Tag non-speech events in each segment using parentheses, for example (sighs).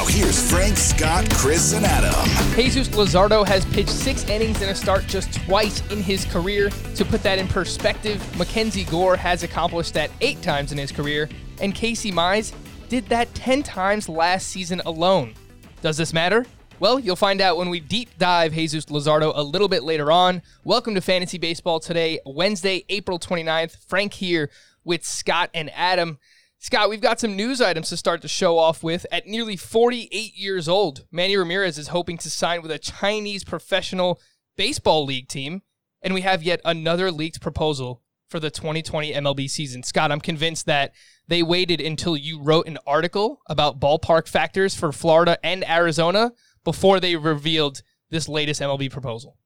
Now, here's Frank, Scott, Chris, and Adam. Jesus Luzardo has pitched six innings in a start just twice in his career. To put that in perspective, MacKenzie Gore has accomplished that eight times in his career, and Casey Mize did that 10 times last season alone. Does this matter? Well, you'll find out when we deep dive Jesus Luzardo a little bit later on. Welcome to Fantasy Baseball today, Wednesday, April 29th. Frank here with Scott and Adam. Scott, we've got some news items to start the show off with. At nearly 48 years old, Manny Ramirez is hoping to sign with a Chinese professional baseball league team, and we have yet another leaked proposal for the 2020 MLB season. Scott, I'm convinced that they waited until you wrote an article about ballpark factors for Florida and Arizona before they revealed this latest MLB proposal.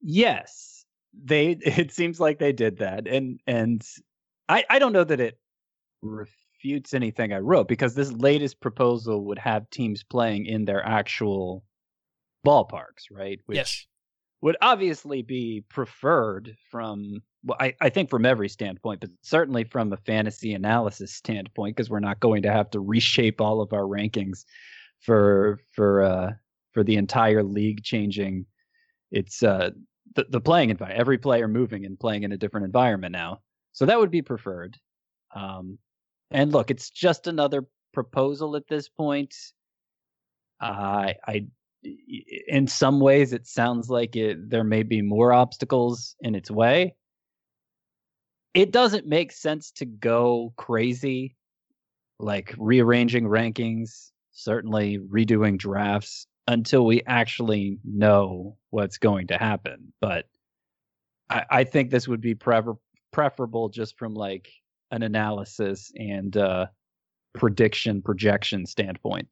Yes, they. (laughs) It seems like they did that, and and I I don't know that it refutes anything I wrote because this latest proposal would have teams playing in their actual ballparks, right? Which yes. would obviously be preferred from well, I, I think from every standpoint, but certainly from a fantasy analysis standpoint, because we're not going to have to reshape all of our rankings for for uh for the entire league changing it's uh the, the playing environment every player moving and playing in a different environment now so that would be preferred um and look it's just another proposal at this point uh, i in some ways it sounds like it there may be more obstacles in its way it doesn't make sense to go crazy like rearranging rankings certainly redoing drafts until we actually know what's going to happen. But I, I think this would be prefer- preferable just from like an analysis and uh, prediction projection standpoint.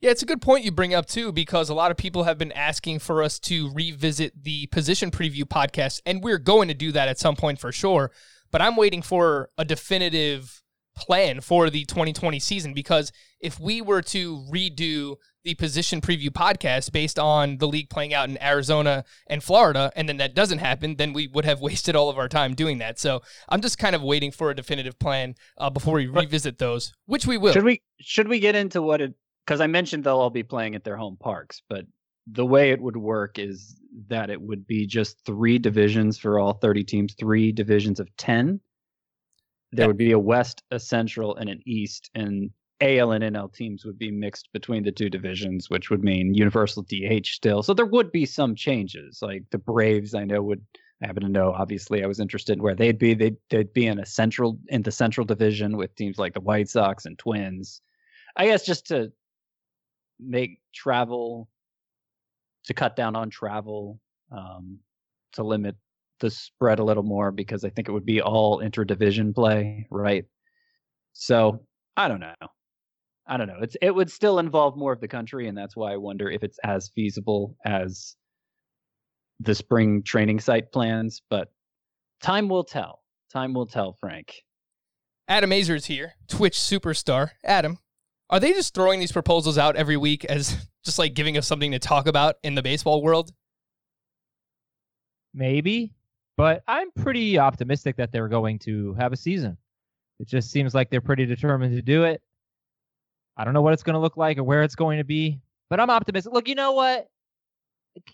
Yeah, it's a good point you bring up too, because a lot of people have been asking for us to revisit the position preview podcast, and we're going to do that at some point for sure. But I'm waiting for a definitive plan for the 2020 season because if we were to redo the position preview podcast based on the league playing out in Arizona and Florida and then that doesn't happen then we would have (laughs) wasted all of our time doing that. So I'm just kind of waiting for a definitive plan uh, before we revisit those which we will. Should we should we get into what it because I mentioned they'll all be playing at their home parks but the way it would work is that it would be just three divisions for all 30 teams three divisions of 10 there would be a West, a Central, and an East, and AL and NL teams would be mixed between the two divisions, which would mean universal DH still. So there would be some changes. Like the Braves, I know would I happen to know. Obviously, I was interested in where they'd be. They'd they'd be in a central in the Central Division with teams like the White Sox and Twins. I guess just to make travel to cut down on travel um, to limit the spread a little more because I think it would be all interdivision play, right? So I don't know. I don't know. It's it would still involve more of the country, and that's why I wonder if it's as feasible as the spring training site plans. But time will tell. Time will tell, Frank. Adam Aizer is here, Twitch superstar. Adam, are they just throwing these proposals out every week as (laughs) just like giving us something to talk about in the baseball world? Maybe. But I'm pretty optimistic that they're going to have a season. It just seems like they're pretty determined to do it. I don't know what it's going to look like or where it's going to be, but I'm optimistic. Look, you know what?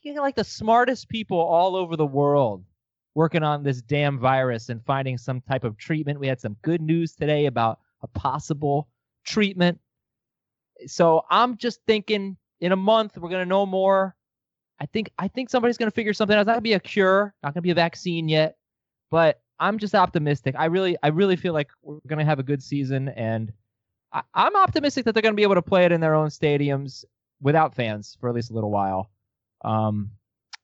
Like the smartest people all over the world working on this damn virus and finding some type of treatment. We had some good news today about a possible treatment. So I'm just thinking in a month we're going to know more. I think I think somebody's going to figure something out. It's not going to be a cure, not going to be a vaccine yet, but I'm just optimistic. I really I really feel like we're going to have a good season, and I, I'm optimistic that they're going to be able to play it in their own stadiums without fans for at least a little while. Um,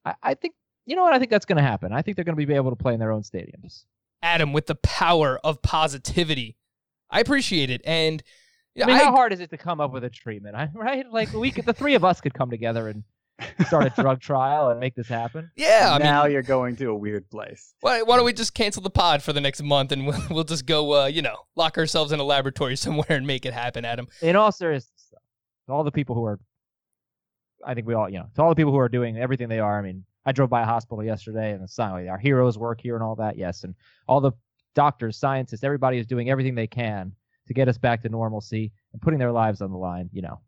I, I think you know what I think that's going to happen. I think they're going to be able to play in their own stadiums. Adam, with the power of positivity, I appreciate it, and I mean, I, how hard is it to come up with a treatment? (laughs) Right? Like we could, the three of us could come together and start a drug trial and make this happen. (laughs) Yeah, I now mean, you're going to a weird place. why, why don't we just cancel the pod for the next month and we'll, we'll just go, uh, you know, lock ourselves in a laboratory (laughs) somewhere and make it happen, Adam? In all seriousness, though, to all the people who are, I think we all, you know, to all the people who are doing everything they are. I mean, I drove by a hospital yesterday, and it's not our heroes work here and all that. Yes, and all the doctors, scientists, everybody is doing everything they can to get us back to normalcy and putting their lives on the line. You know,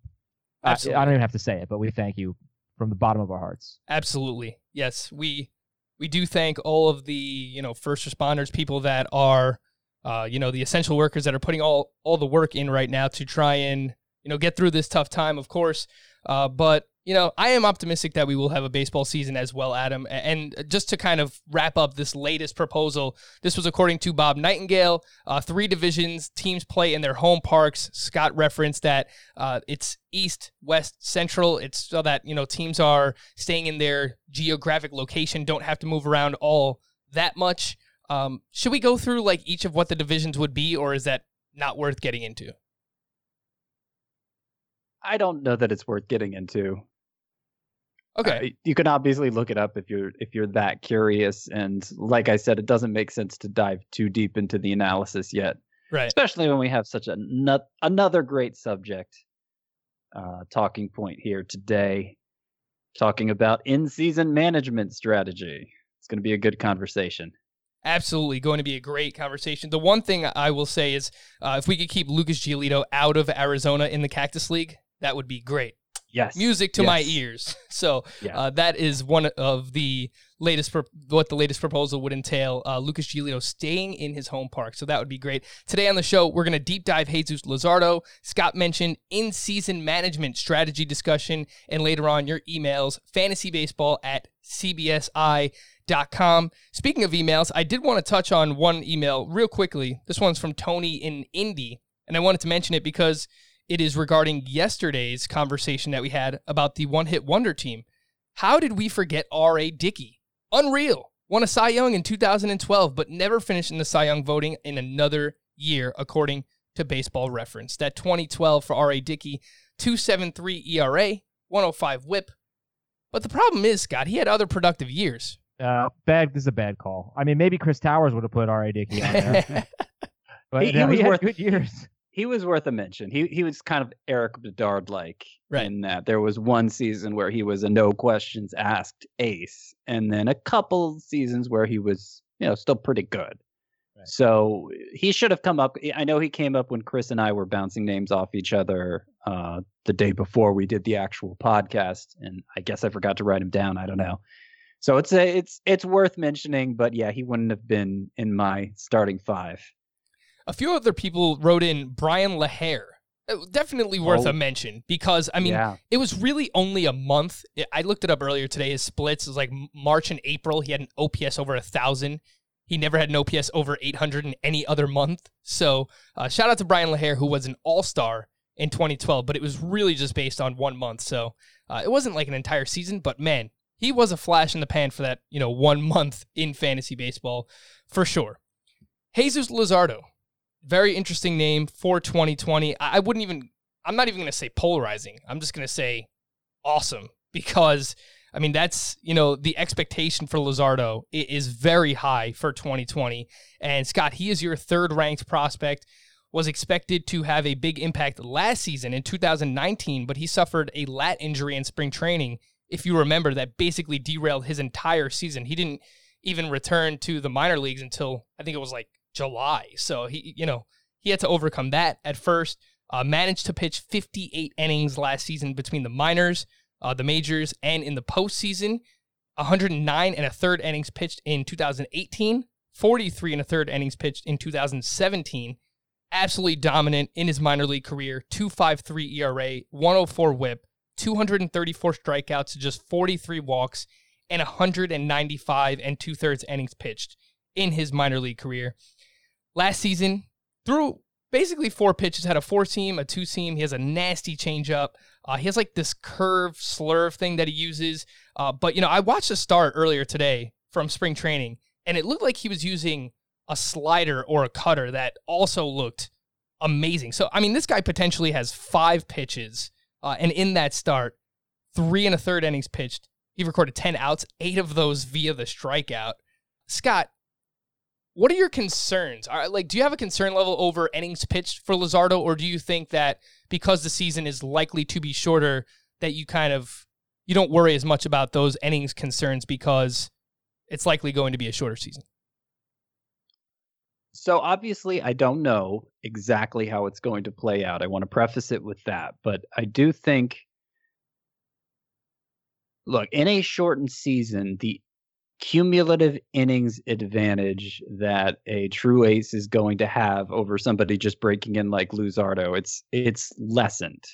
I, I don't even have to say it, but we thank you from the bottom of our hearts. Absolutely. Yes, we we do thank all of the, you know, first responders, people that are uh, you know, the essential workers that are putting all all the work in right now to try and, you know, get through this tough time, of course. Uh, but you know, I am optimistic that we will have a baseball season as well, Adam. And just to kind of wrap up this latest proposal, this was according to Bob Nightingale. Uh, three divisions, teams play in their home parks. Scott referenced that uh, it's East, West, Central. It's so that you know teams are staying in their geographic location, don't have to move around all that much. Um, should we go through like each of what the divisions would be, or is that not worth getting into? I don't know that it's worth getting into. Okay. Uh, you can obviously look it up if you're if you're that curious. And like I said, it doesn't make sense to dive too deep into the analysis yet, Right. especially when we have such a nut, another great subject uh, talking point here today, talking about in-season management strategy. It's going to be a good conversation. Absolutely going to be a great conversation. The one thing I will say is uh, if we could keep Lucas Giolito out of Arizona in the Cactus League, that would be great. Yes, Music to my ears. (laughs) So Yeah. uh, that is one of the latest, pro- what the latest proposal would entail. Uh, Lucas Giolito staying in his home park. So that would be great. Today on the show, we're going to deep dive Jesus Luzardo. Scott mentioned in season management strategy discussion. And later on, your emails, fantasybaseball at cbsi.com. Speaking of emails, I did want to touch on one email real quickly. This one's from Tony in Indy. And I wanted to mention it because it is regarding yesterday's conversation that we had about the one hit wonder team. How did we forget R.A. Dickey? Unreal. Won a Cy Young in 2012, but never finished in the Cy Young voting in another year, according to Baseball Reference. That 2012 for R.A. Dickey, 273 ERA, 105 whip. But the problem is, Scott, he had other productive years. Uh, bad. This is a bad call. I mean, maybe Chris Towers would have put R.A. Dickey on there, (laughs) but He- he no, was had worth- good years. He was worth a mention. He he was kind of Erik Bedard like Right. in that there was one season where he was a no questions asked ace, and then a couple seasons where he was you know still pretty good. Right. So he should have come up. I know he came up when Chris and I were bouncing names off each other uh, the day before we did the actual podcast, and I guess I forgot to write him down. I don't know. So it's a, it's it's worth mentioning, but yeah, he wouldn't have been in my starting five. A few other people wrote in Bryan LaHair. Uh, Definitely worth Oh. a mention because, I mean, yeah. it was really only a month. I- looked it up earlier today. His splits was like March and April. He had an OPS over a thousand. He never had an OPS over 800 in any other month. So uh, shout out to Bryan LaHair, who was an All Star in 2012, but it was really just based on one month. So uh, it wasn't like an entire season, but man, he was a flash in the pan for that you know one month in fantasy baseball for sure. Jesus Luzardo, very interesting name for 2020. I wouldn't even. I'm not even going to say polarizing. I'm just going to say awesome (laughs) because I mean that's you know the expectation for Luzardo is very high for 2020. And Scott, he is your third ranked prospect. Was expected to have a big impact last season in 2019, but he suffered a lat injury in spring training. If you remember, that basically derailed his entire season. He didn't even return to the minor leagues until I think it was like July. So he, you know, he had to overcome that at first. Uh, managed to pitch 58 innings last season between the minors, uh, the majors, and in the postseason. 109 and a third innings pitched in 2018, 43 and a third innings pitched in 2017. Absolutely dominant in his minor league career. 2.53 ERA, 104 WHIP, 234 strikeouts just 43 walks, and 195 and two thirds innings pitched in his minor league career. Last season, threw basically four pitches, had a four seam, a two seam. He has a nasty changeup. Uh, he has like this curve slurve thing that he uses. Uh, but, you know, I watched a start earlier today from spring training, and it looked like he was using a slider or a cutter that also looked amazing. So, I mean, this guy potentially has five pitches, uh, and in that start, three and a third innings pitched. He recorded 10 outs, eight of those via the strikeout. Scott, what are your concerns? Are, like, do you have a concern level over innings pitched for Luzardo, or do you think that because the season is likely to be shorter, that you kind of you don't worry as much about those innings concerns because it's likely going to be a shorter season? So obviously, I don't know exactly how it's going to play out. I want to preface it with that, but I do think. Look, in a shortened season, the cumulative innings advantage that a true ace is going to have over somebody just breaking in like Luzardo, it's it's lessened.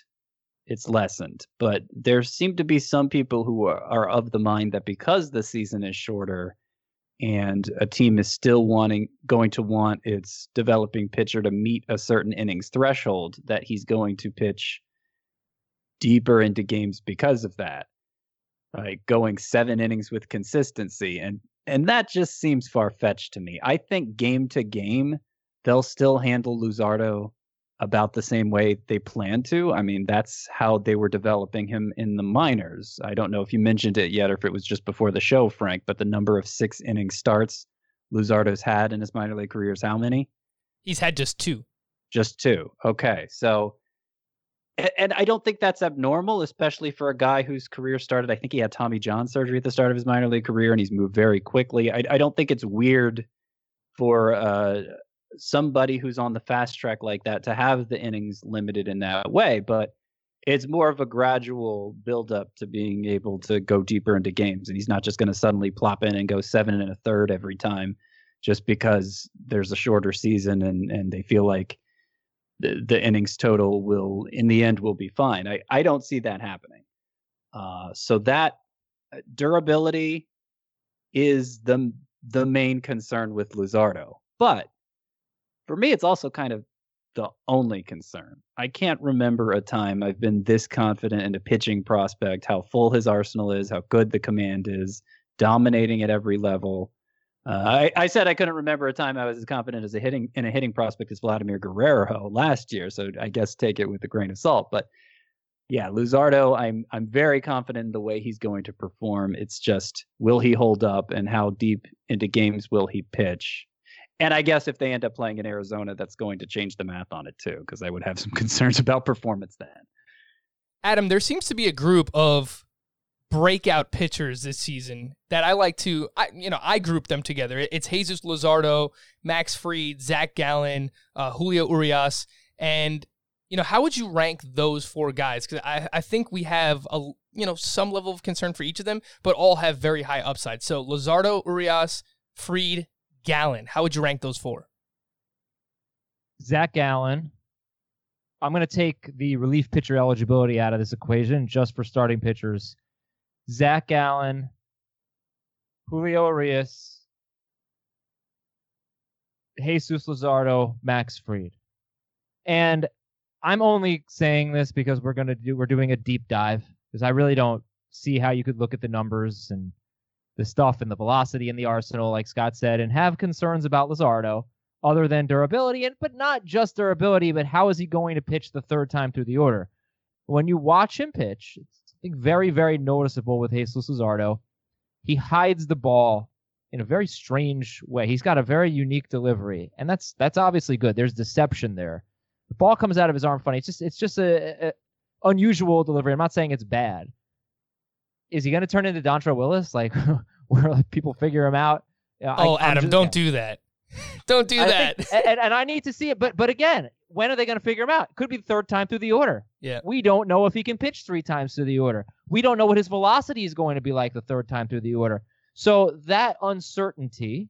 It's lessened. But there seem to be some people who are, are of the mind that because the season is shorter and a team is still wanting going to want its developing pitcher to meet a certain innings threshold that he's going to pitch deeper into games because of that like going seven innings with consistency and and that just seems far fetched to me. I think game to game they'll still handle Luzardo about the same way they plan to. I mean, that's how they were developing him in the minors. I don't know if you mentioned it yet or if it was just before the show, Frank, but the number of six inning starts Luzardo's had in his minor league career is how many? He's had just two. Just two. Okay. So and I don't think that's abnormal, especially for a guy whose career started. I think he had Tommy John surgery at the start of his minor league career, and he's moved very quickly. I, I don't think it's weird for uh, somebody who's on the fast track like that to have the innings limited in that way. But it's more of a gradual buildup to being able to go deeper into games, and he's not just going to suddenly plop in and go seven and a third every time, just because there's a shorter season and and they feel like the, the innings total will in the end will be fine. I, I don't see that happening. Uh, so that uh, durability is the the main concern with Luzardo. But for me, it's also kind of the only concern. I can't remember a time I've been this confident in a pitching prospect, how full his arsenal is, how good the command is, dominating at every level. Uh, I, I, said I couldn't remember a time I was as confident as a hitting in a hitting prospect as Vladimir Guerrero last year. So I guess take it with a grain of salt. But yeah, Luzardo, I'm I'm very confident in the way he's going to perform. It's just will he hold up and how deep into games will he pitch? And I guess if they end up playing in Arizona, that's going to change the math on it too, because I would have some (laughs) concerns about performance then. Adam, there seems to be a group of breakout pitchers this season that I like to, I, you know, I group them together. It's Jesus Luzardo, Max Fried, Zach Gallen, uh, Julio Urias, and you know, how would you rank those four guys? Because I, I think we have a you know some level of concern for each of them, but all have very high upside. So Luzardo, Urias, Fried, Gallen. How would you rank those four? Zach Gallen. I'm going to take the relief pitcher eligibility out of this equation just for starting pitchers. Zach Gallen, Julio Urias, Jesus Luzardo, Max Fried. And I'm only saying this because we're gonna do we're doing a deep dive because I really don't see how you could look at the numbers and the stuff and the velocity in the arsenal, like Scott said, and have concerns about Luzardo other than durability, and but not just durability, but how is he going to pitch the third time through the order? When you watch him pitch, it's think very, very noticeable with Jesus Luzardo. He hides the ball in a very strange way. He's got a very unique delivery, and that's that's obviously good. There's deception there. The ball comes out of his arm funny. It's just it's just a, a unusual delivery. I'm not saying it's bad. Is he going to turn into Dontrelle Willis, like (laughs) where people figure him out? Oh, I, Adam, just, don't yeah. do that. (laughs) don't do I that. Think, and, and I need to see it, but but again, when are they going to figure him out? Could be the third time through the order. Yeah. We don't know if he can pitch three times through the order. We don't know what his velocity is going to be like the third time through the order. So that uncertainty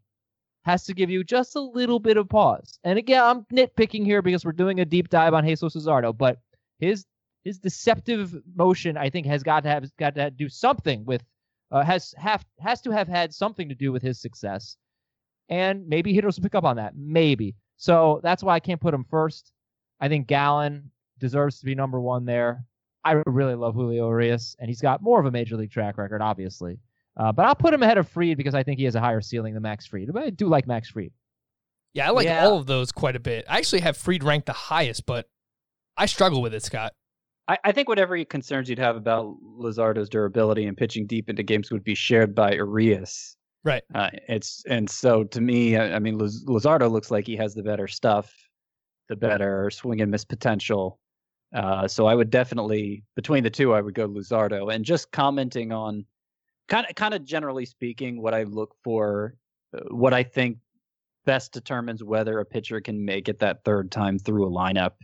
has to give you just a little bit of pause. And again, I'm nitpicking here because we're doing a deep dive on Jesus Luzardo, but his his deceptive motion, I think, has got to have got to do something with uh, has have has to have had something to do with his success. And maybe hitters will pick up on that. Maybe. So that's why I can't put him first. I think Gallen deserves to be number one there. I really love Julio Urias, and he's got more of a major league track record, obviously. Uh, but I'll put him ahead of Fried because I think he has a higher ceiling than Max Fried. But I do like Max Fried. Yeah, I like yeah. all of those quite a bit. I actually have Fried ranked the highest, but I struggle with it, Scott. I, I think whatever concerns you'd have about Luzardo's durability and pitching deep into games would be shared by Urias. Right. Uh, it's and so to me, I, I mean, Luz, Luzardo looks like he has the better stuff, the better swing and miss potential. Uh, so I would definitely between the two, I would go Luzardo. And just commenting on kind of kind of generally speaking, what I look for, uh, what I think best determines whether a pitcher can make it that third time through a lineup.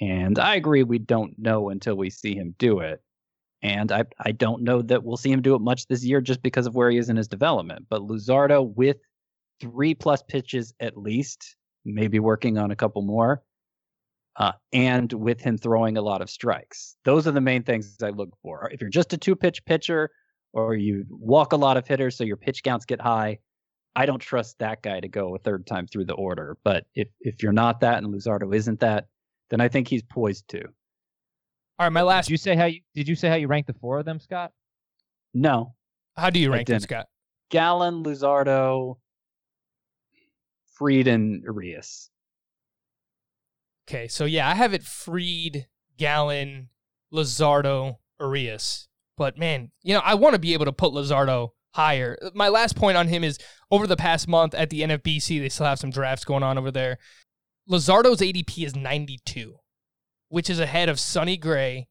And I agree, we don't know until we see him do it. And I, I don't know that we'll see him do it much this year just because of where he is in his development. But Luzardo, with three plus pitches at least, maybe working on a couple more, uh, and with him throwing a lot of strikes. Those are the main things I look for. If you're just a two pitch pitcher or you walk a lot of hitters so your pitch counts get high, I don't trust that guy to go a third time through the order. But if, if you're not that and Luzardo isn't that, then I think he's poised to. All right, my last. Did you say how you did you say how you rank the four of them, Scott? No. How do you rank them. Scott? Gallen, Luzardo, Fried, and Urias. Okay, so yeah, I have it Fried, Gallen, Luzardo, Urias. But man, you know, I want to be able to put Luzardo higher. My last point on him is over the past month at the NFBC, they still have some drafts going on over there. Luzardo's ADP is 92, which is ahead of Sonny Gray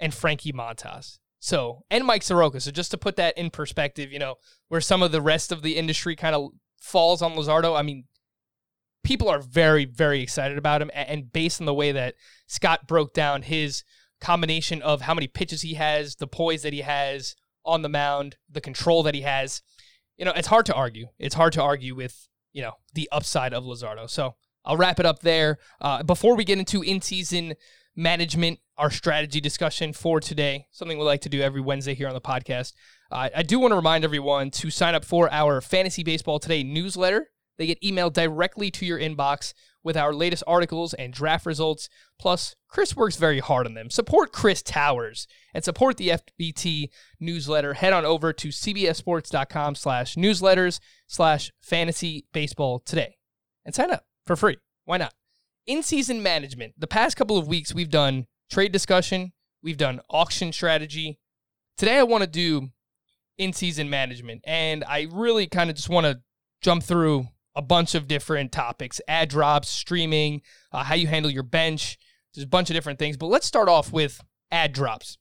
and Frankie Montas. So, and Mike Soroka. So, just to put that in perspective, you know, where some of the rest of the industry kind of falls on Luzardo, I mean, people are very, very excited about him. And based on the way that Scott broke down his combination of how many pitches he has, the poise that he has on the mound, the control that he has, you know, it's hard to argue. It's hard to argue with, you know, the upside of Luzardo. So I'll wrap it up there. Uh, before we get into in season management, our strategy discussion for today, something we like to do every Wednesday here on the podcast. Uh, I do want to remind everyone to sign up for our Fantasy Baseball Today newsletter. They get emailed directly to your inbox with our latest articles and draft results. Plus, Chris works very hard on them. Support Chris Towers and support the FBT newsletter. Head on over to cbssports.com slash newsletters slash fantasy baseball today and sign up for free. Why not? In season management, the past couple of weeks we've done trade discussion, we've done auction strategy. Today I want to do in season management, and I really kind of just want to jump through a bunch of different topics ad drops, streaming, uh, how you handle your bench. There's a bunch of different things, but let's start off with ad drops.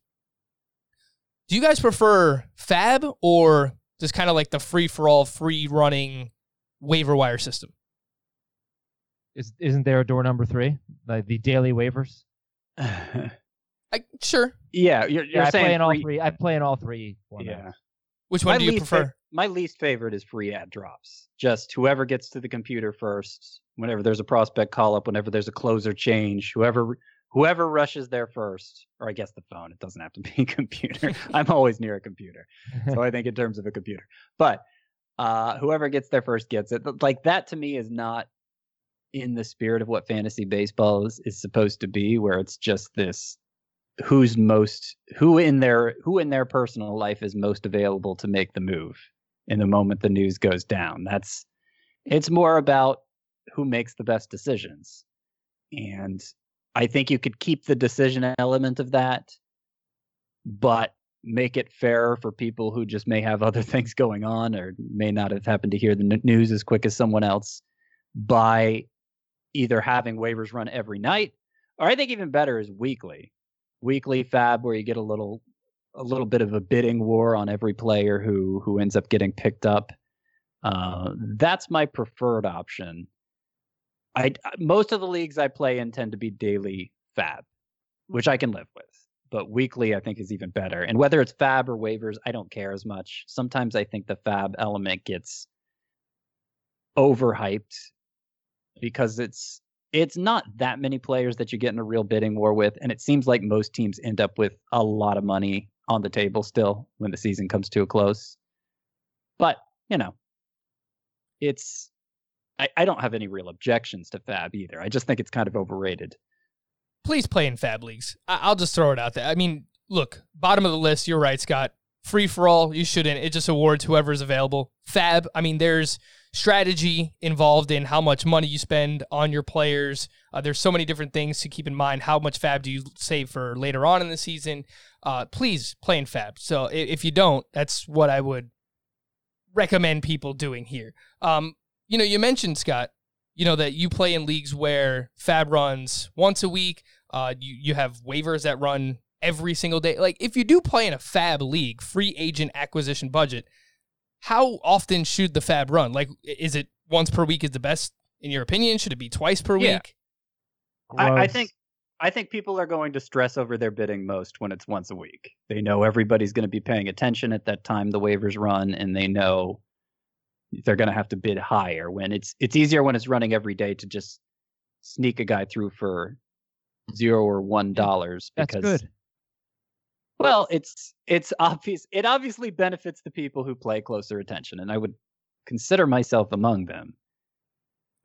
Do you guys prefer Fab or just kind of like the free for all, free running waiver wire system? Is isn't there a door number three? Like the daily waivers? (sighs) I, sure. yeah, you're, you're Yeah, I play in all three. I play in all three. formats. Yeah. Which one my do you least prefer? fav- my least favorite is free ad drops. Just whoever gets to the computer first, whenever there's a prospect call up, whenever there's a closer change, whoever whoever rushes there first, or I guess the phone. It doesn't have to be a (laughs) computer. (laughs) I'm always near a computer, so I think in terms of a computer. But uh, whoever gets there first gets it. Like that to me is not in the spirit of what fantasy baseball is, is supposed to be, where it's just this who's most who in their who in their personal life is most available to make the move in the moment the news goes down. That's it's more about who makes the best decisions. And i think you could keep the decision element of that but make it fairer for people who just may have other (laughs) things going on or may not have happened to hear the news as quick as someone else by either having waivers run every night or i think even better is weekly weekly fab where you get a little a little bit of a bidding war on every player who who ends up getting picked up. Uh, that's my preferred option. I most of the leagues I play in tend to be daily fab, which I can live with. But weekly I think is even better. And whether it's fab or waivers, I don't care as much. Sometimes I think the fab element gets overhyped because it's it's not that many players that you get in a real bidding war with, and it seems like most teams end up with a lot of money on the table still when the season comes to a close. But you know, it's I, I don't have any real objections to Fab either. I just think it's kind of overrated. Please play in Fab leagues. I- I'll just throw it out there. I mean, look, bottom of the list. You're right, Scott. free for all, you shouldn't. It just awards whoever's available. Fab, I mean, there's strategy involved in how much money you spend on your players. Uh, there's so many different things to keep in mind. How much fab do you save for later on in the season? Uh, please play in fab. So if you don't, that's what I would recommend people doing here. Um, you know, you mentioned Scott, you know that you play in leagues where fab runs once a week. Uh, you you have waivers that run every single day. Like if you do play in a fab league, free agent acquisition budget how often should the fab run? Like, is it once per week is the best in your opinion? Should it be twice per Yeah. week? I, I think I think people are going to stress over their bidding most when it's once a week. They know everybody's going to be paying attention at that time the waivers run, and they know they're going to have to bid higher. When it's it's easier when it's running every day to just sneak a guy through for zero or one dollars That's because good. Well, it's it's obvious. It obviously benefits the people who play closer attention, and I would consider myself among them.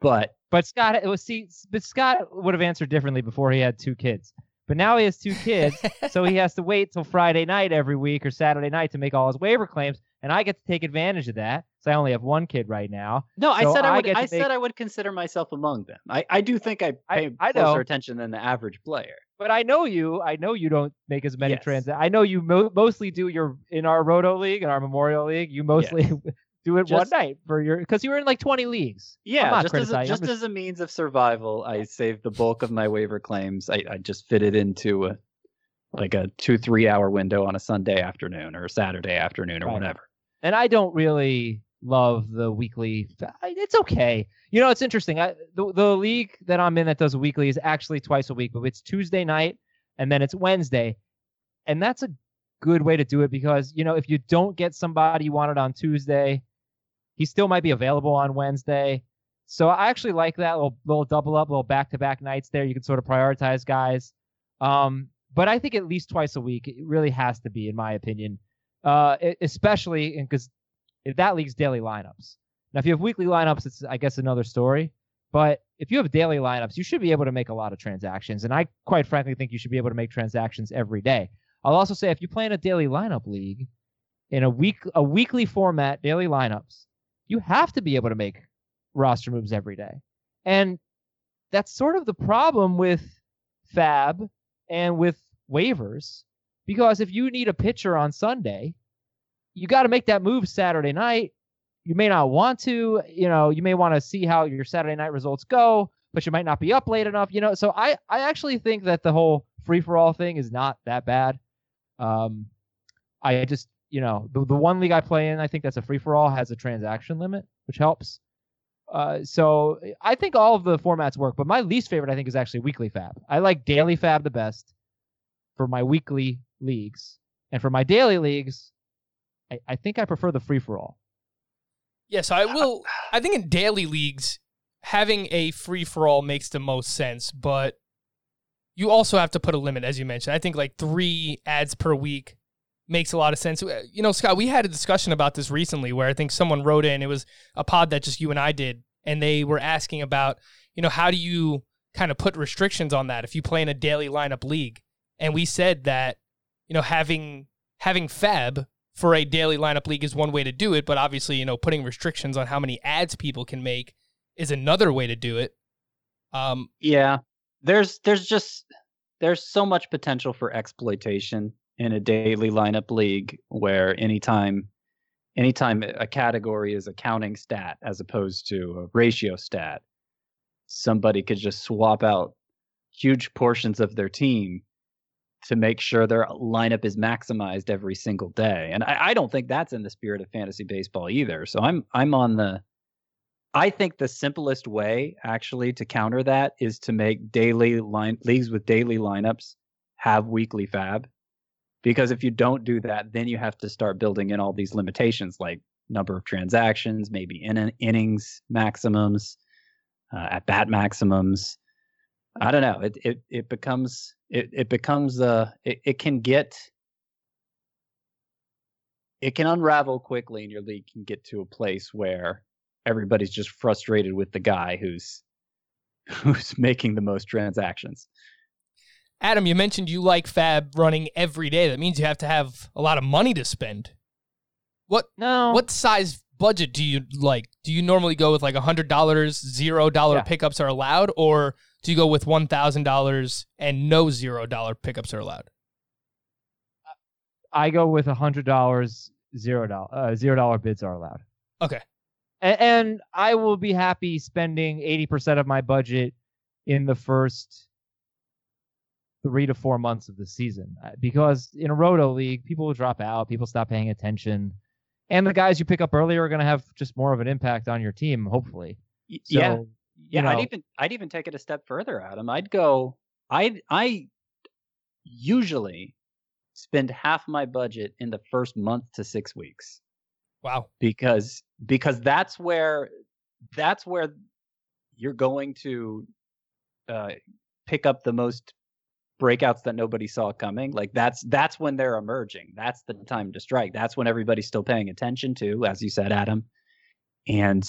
But But Scott, it was see, but Scott would have answered differently before he had two kids. But now he has two kids, so he has to wait till Friday night every week or Saturday night to make all his waiver claims, and I get to take advantage of that. So I only have one kid right now. no, I said I I would. get I make- said I would consider myself among them. I, I do think I I- pay I closer know. attention than the average player. But I know you. I know you don't make as many Yes. transactions. I know you mo- mostly do your in our Roto League and our Memorial League. You mostly (laughs) do it Just- one night for your because you were in like 20 leagues. Yeah, just as a, criticizing, just as a means of survival, I save the bulk of my waiver claims. I, I just fit it into a like a two three hour window on a Sunday afternoon or a Saturday afternoon or Right. whatever. and I don't really love the weekly. It's okay. You know, it's interesting. I, the the league that I'm in that does weekly is actually twice a week, but it's Tuesday night and then it's Wednesday, and that's a good way to do it because you know if you don't get somebody you wanted on Tuesday, he still might be available on Wednesday. So I actually like that little little double up, little back to back nights there. You can sort of prioritize guys. Um, but I think at least twice a week it really has to be, in my opinion. Uh, especially because that league's daily lineups. Now, if you have weekly lineups, it's I guess another story. But if you have daily lineups, you should be able to make a lot of transactions, and I quite frankly think you should be able to make transactions every day. I'll also say if you play in a daily lineup league, in a week a weekly format, daily lineups, you have to be able to make roster moves every day, and that's sort of the problem with Fab and with waivers because if you need a pitcher on Sunday, you got to make that move Saturday night. You may not want to, you know, you may want to see how your Saturday night results go, but you might not be up late enough, you know. So I I actually think that the whole free for all thing is not that bad. Um I just, you know, the the one league I play in, I think that's a free for all has a transaction limit, which helps. Uh, so I think all of the formats work, but my least favorite I think is actually weekly fab. I like daily fab the best for my weekly leagues, and for my daily leagues, I, I think I prefer the free for all. Yeah, so I will. I think in daily leagues, having a free for all makes the most sense, but you also have to put a limit, as you mentioned. I think like three ads per week makes a lot of sense. Uh, You know, Scott, we had a discussion about this recently where I think someone wrote in, it was a pod that just you and I did, and they were asking about, you know, how do you kind of put restrictions on that if you play in a daily lineup league? And we said that, you know, having having fab for a daily lineup league is one way to do it, but obviously, you know, putting restrictions on how many ads people can make is another way to do it. Um, Yeah, there's there's just there's so much potential for exploitation in a daily lineup league where anytime anytime a category is a counting stat as opposed to a ratio stat, somebody could just swap out huge portions of their team to make sure their lineup is maximized every single day. And I, I don't think that's in the spirit of fantasy baseball either. So I'm I'm on the I think the simplest way actually to counter that is to make daily line leagues with daily lineups have weekly fab. Because if you don't do that, then you have to start building in all these limitations like number of transactions, maybe in innings maximums, uh, at bat maximums. I don't know. It it it becomes it it becomes uh it, it can get it can unravel quickly and your league can get to a place where everybody's just frustrated with the guy who's (laughs) who's making the most transactions. Adam, you mentioned you like Fab running every day. That means you have to have a lot of money to spend. What No. what size budget do you like? Do you normally go with like a hundred dollars, zero dollar Yeah. pickups are allowed, or do you go with one thousand dollars and no zero dollar pickups are allowed? I go with a hundred dollars, zero dollar, uh, zero dollar bids are allowed. Okay. A- and I will be happy spending eighty percent of my budget in the first three to four months of the season Uh, because in a roto league, people will drop out, people stop paying attention, and the guys you pick up earlier are going to have just more of an impact on your team, hopefully. So, yeah, you yeah. I'd even I'd even take it a step further, Adam. I'd go. I I usually spend half my budget in the first month to six weeks Wow. because because that's where that's where you're going to uh, pick up the most breakouts that nobody saw coming. Like that's that's when they're emerging. That's the time to strike. That's when everybody's still paying attention to, as you said, Adam. And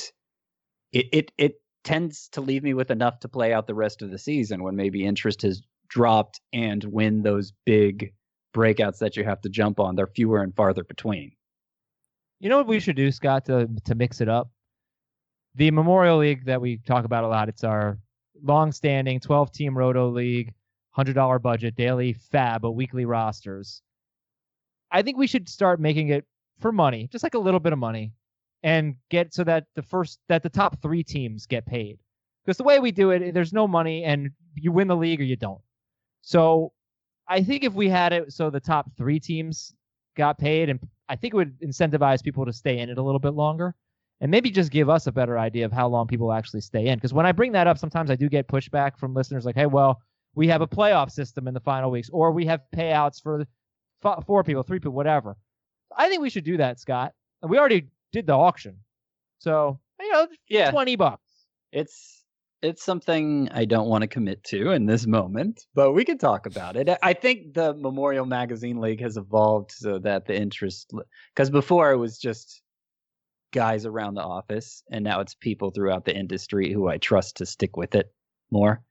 it it it tends to leave me with enough to play out the rest of the season when maybe interest has dropped and when those big breakouts that you have to jump on, they're fewer and farther between. You know what we should do, Scott, to to mix it up? The Memorial League that we talk about a lot, it's our long-standing 12-team roto league, $100 budget, daily fab, but weekly rosters. I think we should start making it for money, just like a little bit of money, and get so that the first that the top 3 teams get paid. Because the way we do it, there's no money and you win the league or you don't. So, I think if we had it so the top 3 teams got paid and I think it would incentivize people to stay in it a little bit longer and maybe just give us a better idea of how long people actually stay in. Because when I bring that up, sometimes I do get pushback from listeners like, hey, well, we have a playoff system in the final weeks, or we have payouts for four people, three people, whatever. I think we should do that, Scott. We already did the auction. So, you know, Yeah. 20 bucks. it's it's something I don't want to commit to in this moment, but we can talk about it. I- I think the Memorial Magazine League has evolved so that the interest, because before it was just guys around the office, and now it's people throughout the industry who I trust to stick with it more.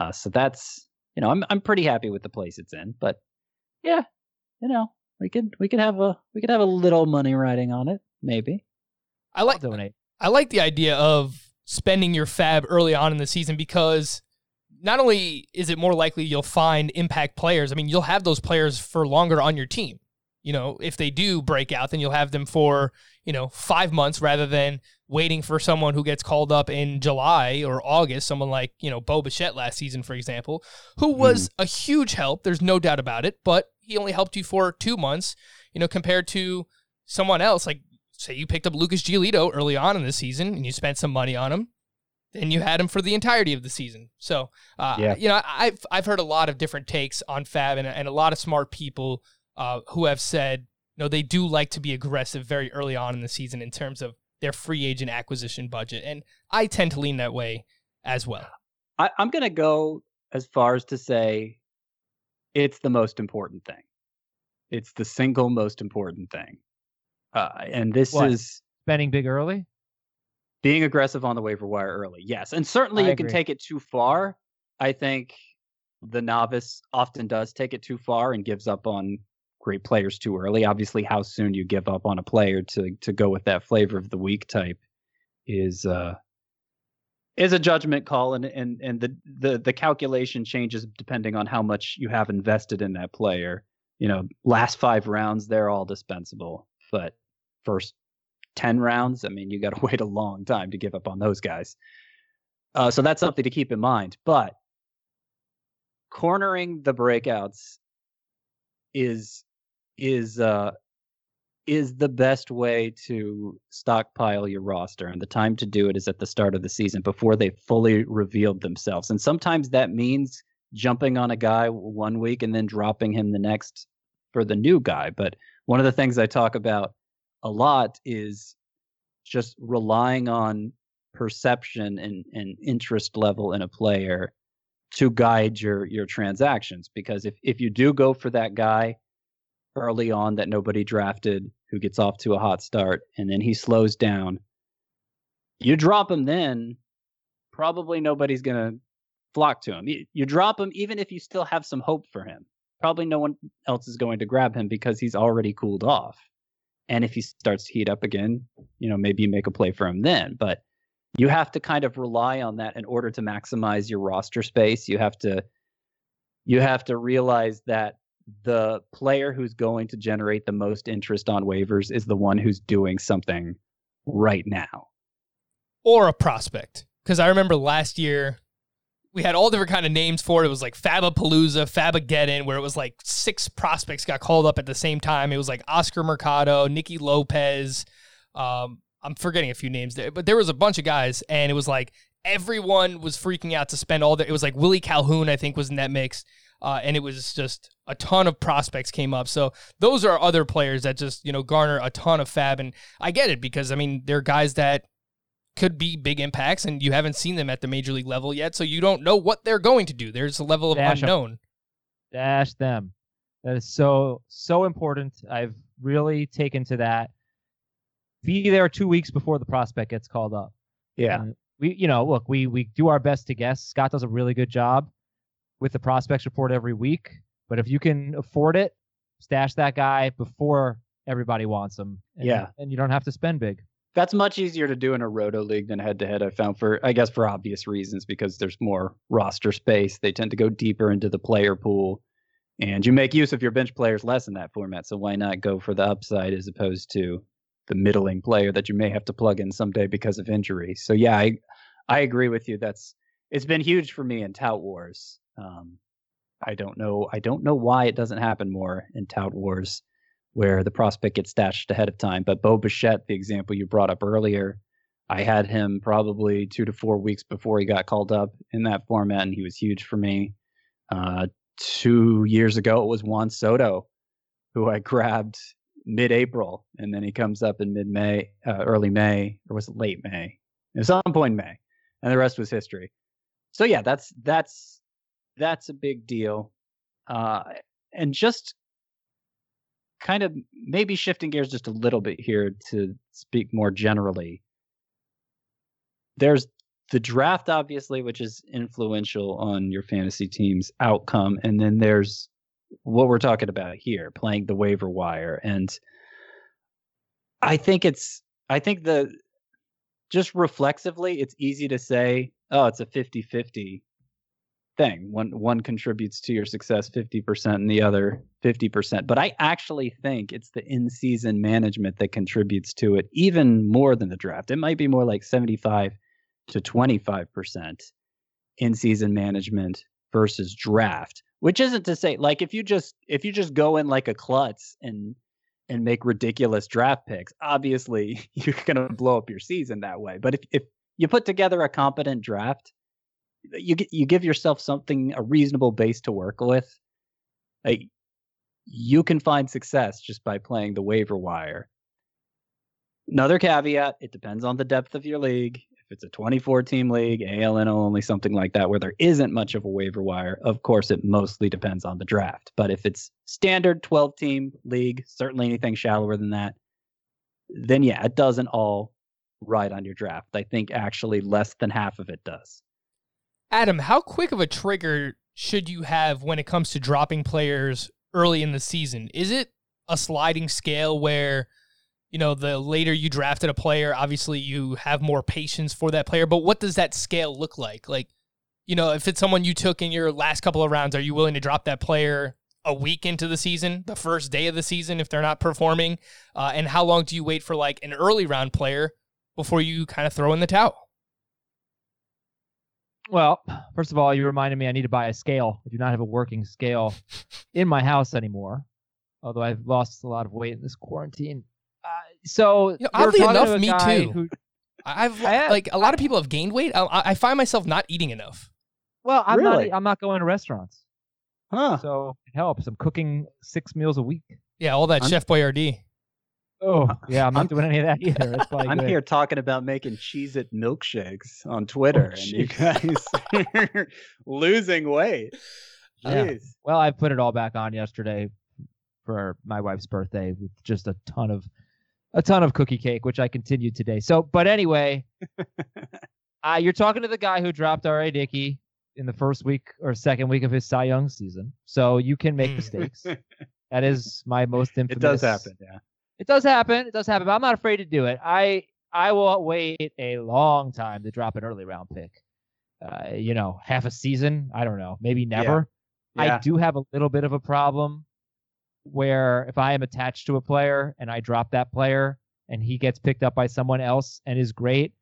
Uh, so that's you know I'm I'm pretty happy with the place it's in, but yeah, you know we could we could have a we could have a little money riding on it maybe. I like I'll donate. I like the idea of spending your fab early on in the season because not only is it more likely you'll find impact players, I mean, you'll have those players for longer on your team. You know, if they do break out, then you'll have them for, you know, five months rather than waiting for someone who gets called up in July or August, someone like, you know, Bo Bichette last season, for example, who was mm. a huge help. There's no doubt about it, but he only helped you for two months, you know, compared to someone else like say you picked up Lucas Giolito early on in the season and you spent some money on him, then you had him for the entirety of the season. So, uh, Yeah. you know, I've I've heard a lot of different takes on Fab and, and a lot of smart people uh, who have said, you know, they do like to be aggressive very early on in the season in terms of their free agent acquisition budget, and I tend to lean that way as well. I, I'm going to go as far as to say it's the most important thing. It's the single most important thing. Uh, and this What? is Spending big early? being aggressive on the waiver wire early. Yes. And certainly I you can take it too far. I think the novice often does take it too far and gives up on great players too early. Obviously, how soon you give up on a player to to go with that flavor of the week type is uh is a judgment call and and and the the the calculation changes depending on how much you have invested in that player. You know, last 5 rounds they're all dispensable, but first 10 rounds, I mean, you got to (laughs) wait a long time to give up on those guys. Uh, so that's something to keep in mind. But cornering the breakouts is is uh is the best way to stockpile your roster and the time to do it is at the start of the season before they fully revealed themselves and sometimes that means jumping on a guy one week and then dropping him the next for the new guy but one of the things i talk about a lot is just relying on perception and, and interest level in a player to guide your your transactions because if if you do go for that guy early on that nobody drafted who gets off to a hot start and then he slows down you drop him then probably nobody's going to flock to him. You, you drop him even if you still have some hope for him. Probably no one else is going to grab him because he's already cooled off. And if he starts to heat up again, you know, maybe you make a play for him then. But you have to kind of rely on that in order to maximize your roster space. You have to you have to realize that the player who's going to generate the most interest on waivers is the one who's doing something right now. Or a prospect. Because I remember last year we had all different kind of names for it. It was like Fabapalooza, Fabageddon, where it was like six prospects got called up at the same time. It was like Oscar Mercado, Nicky Lopez. Um, I'm forgetting a few names there, but there was a bunch of guys, and it was like everyone was freaking out to spend all the. It was like Willie Calhoun, I think, was in that mix, uh, and it was just a ton of prospects came up. So those are other players that just you know garner a ton of fab, and I get it because I mean they're guys that could be big impacts, and you haven't seen them at the major league level yet, so you don't know what they're going to do. There's a level of Dash 'em. unknown. Dash them. That is so so important. I've really taken to that. Be there two weeks before the prospect gets called up. Yeah. And we, you know, look, we we do our best to guess. Scott does a really good job with the prospects report every week. But if you can afford it, stash that guy before everybody wants him. And, Yeah. and you don't have to spend big. That's much easier to do in a roto league than head to head. I found for I guess for obvious reasons because there's more roster space. They tend to go deeper into the player pool, and you make use of your bench players less in that format. So why not go for the upside as opposed to the middling player that you may have to plug in someday because of injury? So yeah, I I agree with you. That's it's been huge for me in tout wars. Um, I don't know. I don't know why it doesn't happen more in tout wars where the prospect gets stashed ahead of time. But Bo Bichette, the example you brought up earlier, I had him probably two to four weeks before he got called up in that format, and he was huge for me. Uh, two years ago, it was Juan Soto, who I grabbed mid-April, and then he comes up in mid-May, uh, early May, or was it late May? It was some point in May, and the rest was history. So yeah, that's that's that's a big deal, uh, and just kind of maybe shifting gears just a little bit here to speak more generally. There's the draft, obviously, which is influential on your fantasy team's outcome. And then there's what we're talking about here, playing the waiver wire. And I think it's, I think the, just reflexively, it's easy to say, oh, it's a 50 50 thing. One one contributes to your success 50% and the other 50%. But I actually think it's the in-season management that contributes to it even more than the draft. It might be more like 75 to 25% in-season management versus draft. Which isn't to say like if you just if you just go in like a klutz and and make ridiculous draft picks, obviously (laughs) you're going to blow up your season that way. But if if you put together a competent draft, you you give yourself something a reasonable base to work with like you can find success just by playing the waiver wire. Another caveat it depends on the depth of your league. If it's a 24 team league aln only something like that where there isn't much of a waiver wire of course it mostly depends on the draft. But if it's standard 12 team league certainly anything shallower than that then yeah it doesn't all ride on your draft. I think actually less than half of it does. Adam, how quick of a trigger should you have when it comes to dropping players early in the season? Is it a sliding scale where, you know, the later you drafted a player, obviously you have more patience for that player, but what does that scale look like? Like, you know, if it's someone you took in your last couple of rounds, are you willing to drop that player a week into the season, the first day of the season, if they're not performing? Uh, and how long do you wait for like an early round player before you kind of throw in the towel? Well, first of all, you reminded me I need to buy a scale. I do not have a working scale in my house anymore, although I've lost a lot of weight in this quarantine. Uh, so, You know, we're oddly enough, to me too. who- I've I have- like a lot of people have gained weight. I, I find myself not eating enough. well, I'm Really? not. I'm not going to restaurants, huh so it helps. I'm cooking six meals a week. Yeah, all that I'm- Chef Boyardee. Oh, yeah, I'm not I'm- doing any of that either. It's (laughs) I'm good. here talking about making Cheez It milkshakes on Twitter, Oh, and you guys are (laughs) (laughs) losing weight. Yeah. Jeez. Well, I put it all back on yesterday for my wife's birthday with just a ton of a ton of cookie cake, which I continued today. So, but anyway, uh, you're talking to the guy who dropped R.A. Dickey in the first week or second week of his Cy Young season. So you can make Mm. mistakes. that is my most infamous. It does happen, yeah. It does happen. It does happen. But I'm not afraid to do it. I I will wait a long time to drop an early round pick. Uh, you know, half a season. I don't know. Maybe never. I Yeah. do have a little bit of a problem where if I am attached to a player and I drop that player and he gets picked up by someone else and is great,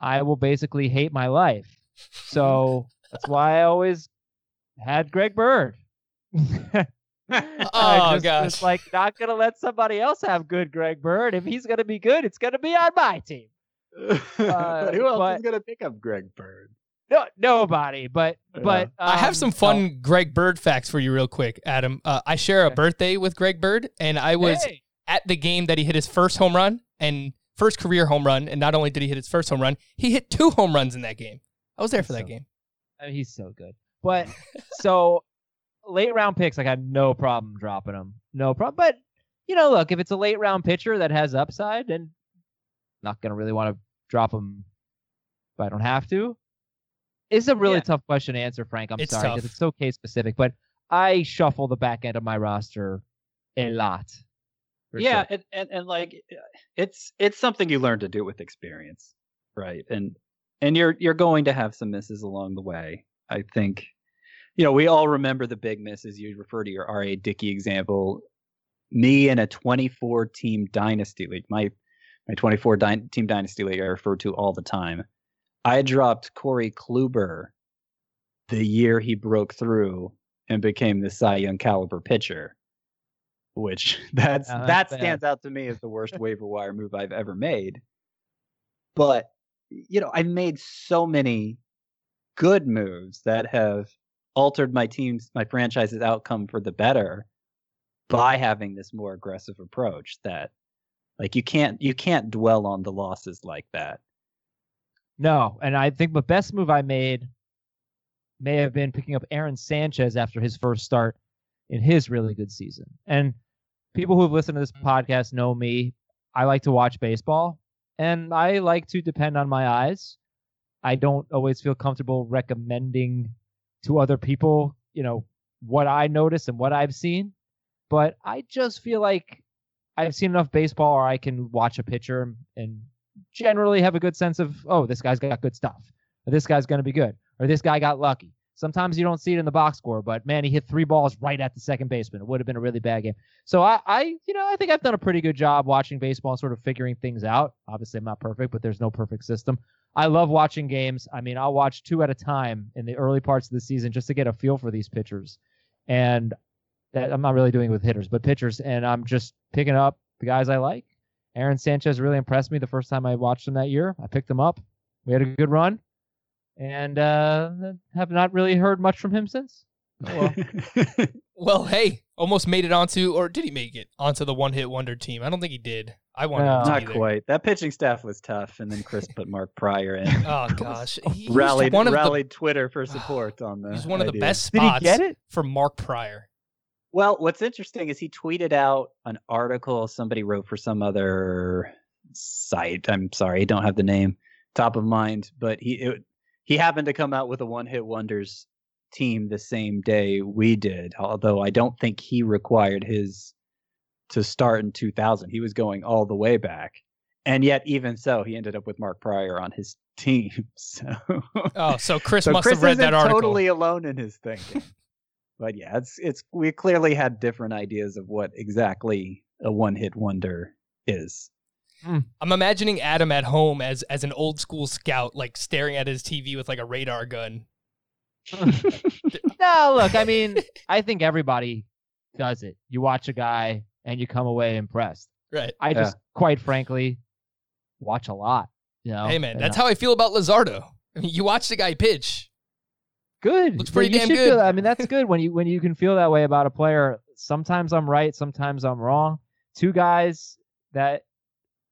I will basically hate my life. So (laughs) that's why I always had Greg Bird. (laughs) (laughs) Oh, I just, gosh. was like not gonna let somebody else have good Greg Bird. If he's gonna be good, it's gonna be on my team. (laughs) but who else but- is gonna pick up Greg Bird? No, nobody. But but I have um, some no. fun Greg Bird facts for you, real quick, Adam. Uh, I share a birthday with Greg Bird, and I was Hey. at the game that he hit his first home run and first career home run. And not only did he hit his first home run, he hit two home runs in that game. I was there for that So- game. I mean, he's so good. But so late round picks, like I got no problem dropping them. No problem. But you know, look, if it's a late round pitcher that has upside, then not gonna really want to drop him if I don't have to. It's a really Yeah. tough question to answer, Frank. I'm It's sorry because it's so case specific. But I shuffle the back end of my roster a lot. yeah, sure. and, and and like it's it's something you learn to do with experience, right? And and you're you're going to have some misses along the way. I think, you know, we all remember the big misses. You refer to your R.A. Dickey example. Me in a 24 team dynasty league, my my 24 dy- team dynasty league, I refer to all the time. I dropped Corey Kluber the year he broke through and became the Cy Young caliber pitcher, which (laughs) that's that bad. stands out to me as the worst waiver wire move I've ever made. But you know, I've made so many good moves that have altered my team's my franchise's outcome for the better by having this more aggressive approach that like you can't you can't dwell on the losses like that. No, and I think the best move I made may have been picking up Aaron Sanchez after his first start in his really good season. And people who have listened to this podcast know me. I like to watch baseball and I like to depend on my eyes. I don't always feel comfortable recommending to other people, you know, what I notice and what I've seen, but I just feel like I've seen enough baseball or I can watch a pitcher and- generally have a good sense of, oh, this guy's got good stuff, or this guy's going to be good, or this guy got lucky. Sometimes you don't see it in the box score, but man, he hit three balls right at the second baseman. It would have been a really bad game. So I, I, you know, I think I've done a pretty good job watching baseball and sort of figuring things out. Obviously, I'm not perfect, but there's no perfect system. I love watching games. I mean, I'll watch two at a time in the early parts of the season just to get a feel for these pitchers. And that I'm not really doing it with hitters, but pitchers. And I'm just picking up the guys I like. Aaron Sanchez really impressed me the first time I watched him that year. I picked him up. We had a good run, and uh, have not really heard much from him since. Oh, well. (laughs) Well, hey, almost made it onto, or did he make it onto the one hit wonder team? I don't think he did. I wanted No. to Not be there. quite. That pitching staff was tough, and then Chris put Mark Prior in. (laughs) Oh (laughs) gosh, he rallied one of rallied Twitter for support (sighs) on the the. he's one of the idea. best Did he get it? for Mark Prior. Well, what's interesting is he tweeted out an article somebody wrote for some other site. I'm sorry, I don't have the name top of mind, but he it, he happened to come out with a one hit wonders team the same day we did. Although I don't think he required his to start in 2000. He was going all the way back, and yet even so, he ended up with Mark Prior on his (laughs) team. So, Oh, so Chris so must Chris have read isn't that article. totally alone in his thinking. (laughs) but yeah, it's it's we clearly had different ideas of what exactly a one hit wonder is. Hmm. I'm imagining Adam at home as as an old school scout, like staring at his TV with like a radar gun. (laughs) No, look, I mean, I think everybody does it. You watch a guy and you come away impressed. Right. I just, quite frankly, watch a lot. You know, Hey man, and that's I- how I feel about Luzardo. I (laughs) mean, you watch the guy pitch. good. Looks pretty you damn good. Feel. I mean, that's (laughs) good when you when you can feel that way about a player. Sometimes I'm right, sometimes I'm wrong. Two guys that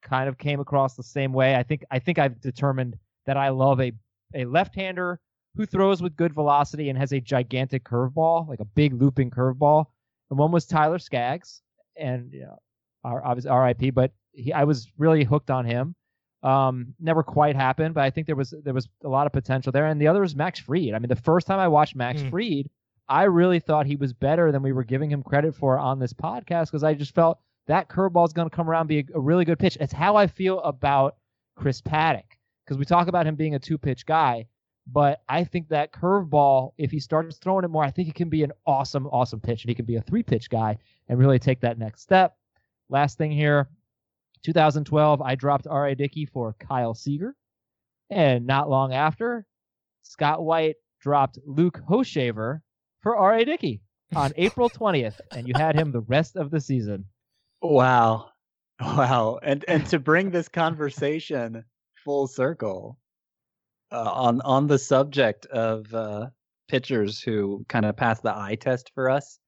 kind of came across the same way. I think I think I've determined that I love a a left-hander who throws with good velocity and has a gigantic curveball, like a big looping curveball. And one was Tyler Skaggs, and you know, our, obviously RIP, but he, I was really hooked on him. Um, never quite happened, but I think there was there was a lot of potential there. And the other was Max Fried. I mean, the first time I watched Max Hmm. Fried, I really thought he was better than we were giving him credit for on this podcast because I just felt that curveball is going to come around and be a, a really good pitch. It's how I feel about Chris Paddack because we talk about him being a two pitch guy, but I think that curveball, if he starts throwing it more, I think it can be an awesome, awesome pitch, and he can be a three pitch guy and really take that next step. Last thing here, 2012, I dropped R.A. Dickey for Kyle Seager, and not long after, Scott White dropped Luke Hochevar for R.A. Dickey on (laughs) April 20th, and you had him the rest of the season. Wow. Wow. And and to bring this conversation full circle uh, on on the subject of uh pitchers who kind of passed the eye test for us.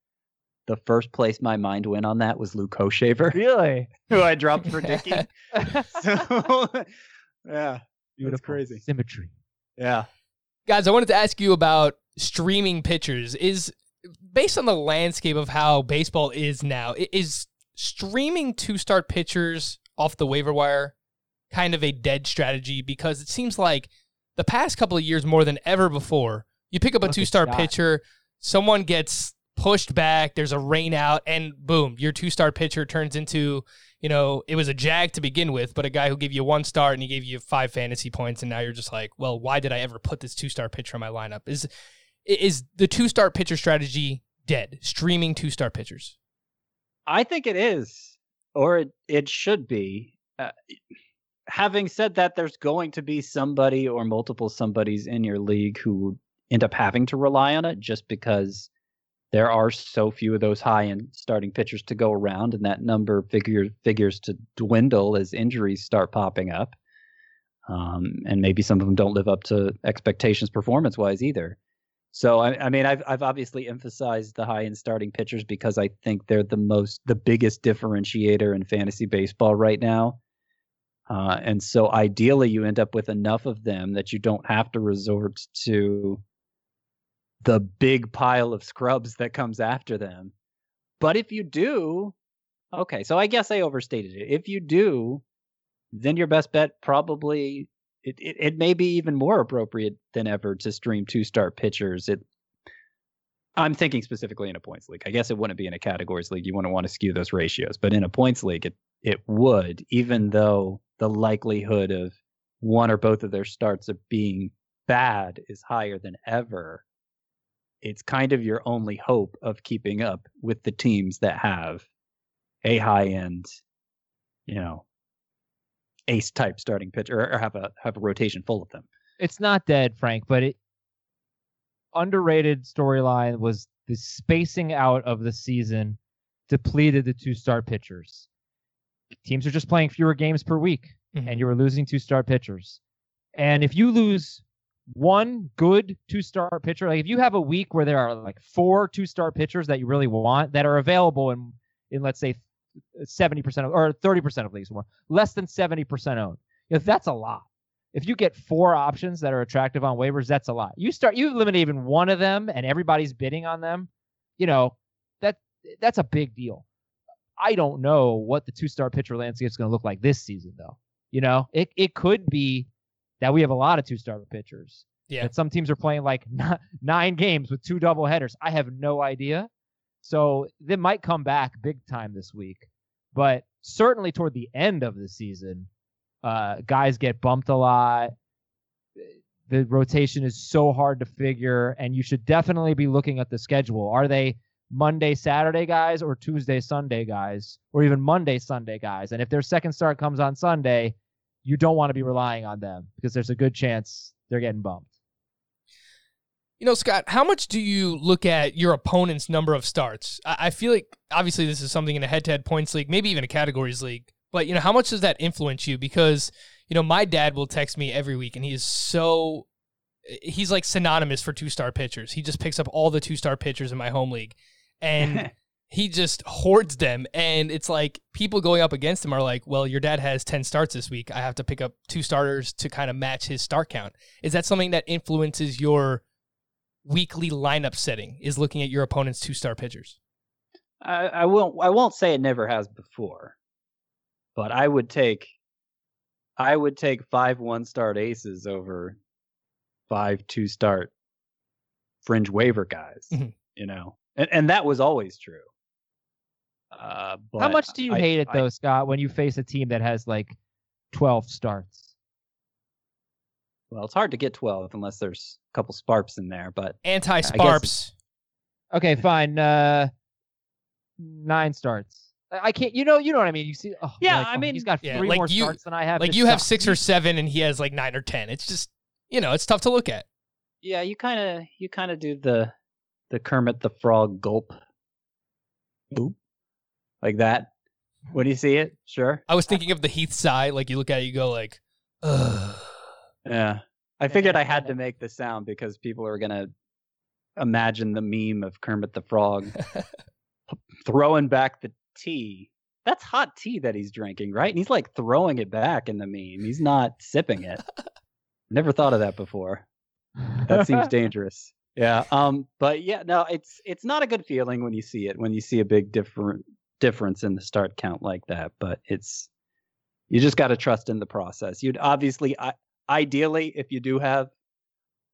The first place my mind went on that was Luke Hochevar, (laughs) Really? who I dropped for Dickey. (laughs) so (laughs) yeah, Beautiful crazy. symmetry. yeah. Guys, I wanted to ask you about streaming pitchers. Is based on the landscape of how baseball is now, is streaming two start pitchers off the waiver wire kind of a dead strategy? Because it seems like the past couple of years, more than ever before, you pick up a two star pitcher, someone gets pushed back, there's a rain out, and boom, your two star pitcher turns into you know, it was a jag to begin with, but a guy who gave you one start and he gave you five fantasy points, and now you're just like, well, why did I ever put this two star pitcher in my lineup? Is is the two star pitcher strategy dead? Streaming two star pitchers. I think it is, or it, it should be. Uh, having said that, there's going to be somebody or multiple somebodies in your league who end up having to rely on it just because there are so few of those high end starting pitchers to go around, and that number figures figures to dwindle as injuries start popping up. Um, and maybe some of them don't live up to expectations performance wise either. So I, I mean, I've I've obviously emphasized the high end starting pitchers because I think they're the most the biggest differentiator in fantasy baseball right now. Uh, and so ideally, you end up with enough of them that you don't have to resort to the big pile of scrubs that comes after them. But if you do, okay, so I guess I overstated it. If you do, then your best bet probably it, it, it may be even more appropriate than ever to stream two star pitchers. It I'm thinking specifically in a points league. I guess it wouldn't be in a categories league. You wouldn't want to skew those ratios, but in a points league, it it would, even though the likelihood of one or both of their starts of being bad is higher than ever. It's kind of your only hope of keeping up with the teams that have a high end, you know, ace type starting pitcher or, have a have a rotation full of them. It's not dead, Frank, but it underrated storyline was the spacing out of the season depleted the two star pitchers. Teams are just playing fewer games per week, Mhm. and you were losing two star pitchers. And if you lose one good two star pitcher, like if you have a week where there are like four two star pitchers that you really want that are available in in let's say 70% of, or 30% of leagues or more, less than 70% owned. If that's a lot. If you get four options that are attractive on waivers, that's a lot. You start you eliminate even one of them and everybody's bidding on them, you know, that that's a big deal. I don't know what the two-star pitcher landscape is going to look like this season though. You know, it it could be that we have a lot of two-star pitchers. Yeah. That some teams are playing like (laughs) n- nine games with two double headers. I have no idea. So they might come back big time this week. But certainly toward the end of the season, uh, guys get bumped a lot. The rotation is so hard to figure, and you should definitely be looking at the schedule. Are they Monday, Saturday guys, or Tuesday, Sunday guys, or even Monday, Sunday guys? And if their second start comes on Sunday, you don't want to be relying on them because there's a good chance they're getting bumped. You know, Scott, how much do you look at your opponent's number of starts? I, feel like obviously this is something in a head-to-head points league, maybe even a categories league. But you know, how much does that influence you? Because you know, my dad will text me every week, and he is so he's like synonymous for two-star pitchers. He just picks up all the two-star pitchers in my home league, and (laughs) he just hoards them. And it's like people going up against him are like, "Well, your dad has ten starts this week. I have to pick up two starters to kind of match his start count." Is that something that influences your weekly lineup setting is looking at your opponent's two star pitchers. I, I won't I won't say it never has before, but I would take I would take five one start aces over five two start fringe waiver guys. Mhm. You know, and and that was always true. Uh, How much do you I- hate it I- though, Scott, when you face a team that has like 12 starts? well, it's hard to get twelve unless there's a couple sparps in there. But Anti guess Sparps. Okay, fine. Uh, nine starts. I I can't. You know. You know what I mean. You see. Oh, Yeah, like, I oh, mean- he's got Yeah, three like more you- starts than I have. Like This you have six or seven, and he has like nine or ten. It's just you know, it's tough to look at. yeah, you kind of you kind of do the the Kermit the Frog gulp, boop, like that. When you see it, sure. I was thinking of the Heath sigh. Like you look at it, you go like, Ugh. Yeah. I figured I had to make the sound because people are going to imagine the meme of Kermit the Frog (laughs) throwing back the tea. That's hot tea that he's drinking, right? And he's like throwing it back in the meme. He's not sipping it. (laughs) Never thought of that before. That seems (laughs) dangerous. Yeah. Um but yeah, no, it's it's not a good feeling when you see it, when you see a big different difference in the start count like that, but it's you just got to trust in the process. You'd obviously I, ideally if you do have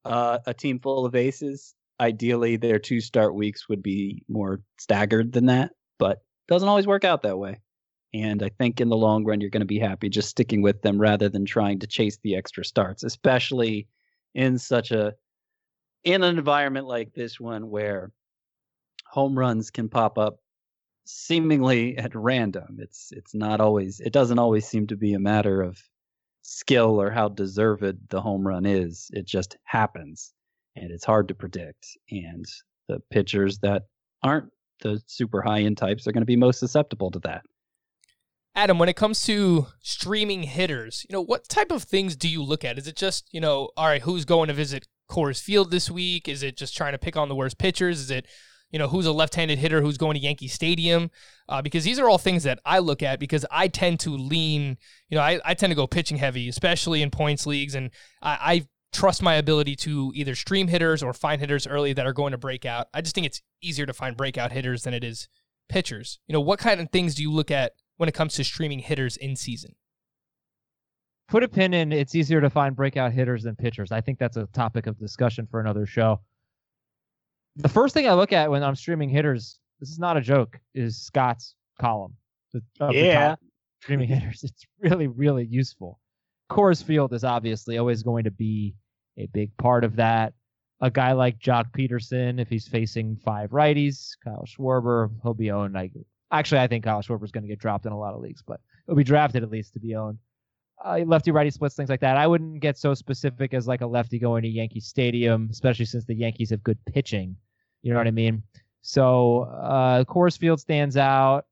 uh, a team full of aces, ideally their two start weeks would be more staggered than that, but doesn't always work out that way. And I think in the long run you're going to be happy just sticking with them rather than trying to chase the extra starts, especially in such a in an environment like this one where home runs can pop up seemingly at random. It's it's not always it doesn't always seem to be a matter of skill or how deserved the home run is. It just happens and it's hard to predict. And the pitchers that aren't the super high end types are going to be most susceptible to that. Adam, when it comes to streaming hitters, you know, what type of things do you look at? Is it just, you know, all right, who's going to visit Coors Field this week? Is it just trying to pick on the worst pitchers? Is it, you know, who's a left-handed hitter who's going to Yankee Stadium? Uh, because these are all things that I look at because I tend to lean, you know, I, I tend to go pitching heavy, especially in points leagues, and I, I trust my ability to either stream hitters or find hitters early that are going to break out. I just think it's easier to find breakout hitters than it is pitchers. You know, what kind of things do you look at when it comes to streaming hitters in season? Put a pin in. It's easier to find breakout hitters than pitchers. I think that's a topic of discussion for another show. The first thing I look at when I'm streaming hitters, this is not a joke, is Scott's column. The, Yeah. streaming (laughs) hitters. It's really, really useful. Coors Field is obviously always going to be a big part of that. A guy like Joc Pederson, if he's facing five righties, Kyle Schwarber, he'll be owned. Like, actually, I think Kyle Schwarber's going to get dropped in a lot of leagues, but he'll be drafted at least to be owned. Uh, lefty righty splits, things like that. I wouldn't get so specific as like a lefty going to Yankee Stadium, especially since the Yankees have good pitching. You know what I mean? So uh, Coors Field stands out,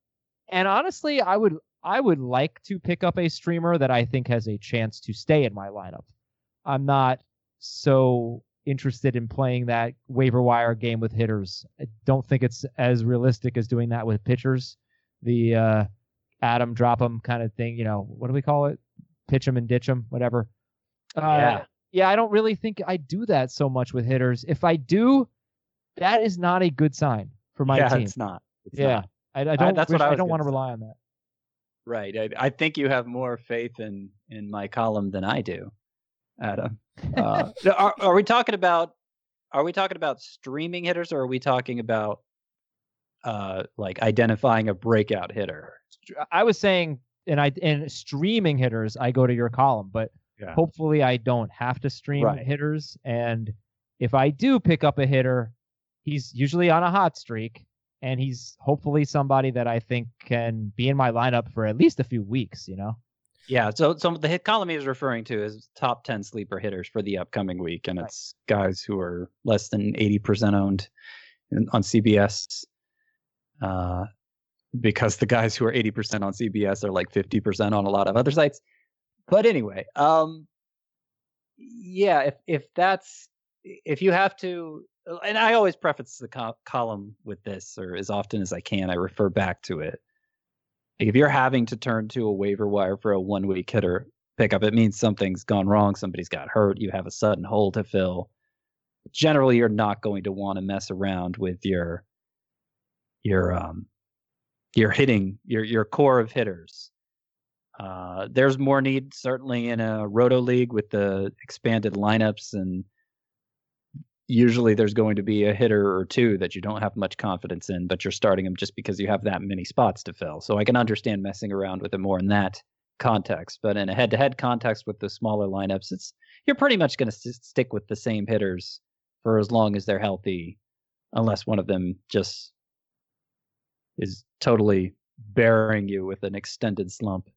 and honestly, I would I would like to pick up a streamer that I think has a chance to stay in my lineup. I'm not so interested in playing that waiver wire game with hitters. I don't think it's as realistic as doing that with pitchers. The uh, Adam drop 'em kind of thing. You know, what do we call it? Pitch 'em and ditch them, whatever. Uh, Yeah. Yeah, I don't really think I do that so much with hitters. If I do, that is not a good sign for my yeah, team. it's not. It's yeah, not. I, I don't. that's wish- what I I don't want to rely on that. Right. I, I think you have more faith in in my column than I do, Adam. Uh, (laughs) are, are we talking about are we talking about streaming hitters or are we talking about uh like identifying a breakout hitter? I was saying, and I and streaming hitters, I go to your column, but Yeah. hopefully I don't have to stream Right. hitters. And if I do pick up a hitter, he's usually on a hot streak, and he's hopefully somebody that I think can be in my lineup for at least a few weeks. You know, Yeah, so so the hit column he is referring to is top ten sleeper hitters for the upcoming week, and Right. it's guys who are less than eighty percent owned in, on CBS. Uh, because the guys who are eighty percent on CBS are like fifty percent on a lot of other sites. But anyway, um, yeah, if if that's if you have to, and I always preface the co- column with this, or as often as I can, I refer back to it. If you're having to turn to a waiver wire for a one week hitter pickup, it means something's gone wrong. Somebody's got hurt. You have a sudden hole to fill. Generally, you're not going to want to mess around with your your um your hitting your your core of hitters. Uh, there's more need certainly in a roto league with the expanded lineups, and usually there's going to be a hitter or two that you don't have much confidence in, but you're starting them just because you have that many spots to fill. So I can understand messing around with it more in that context, but in a head-to-head context with the smaller lineups, it's you're pretty much going to st- stick with the same hitters for as long as they're healthy, unless one of them just is totally burying you with an extended slump.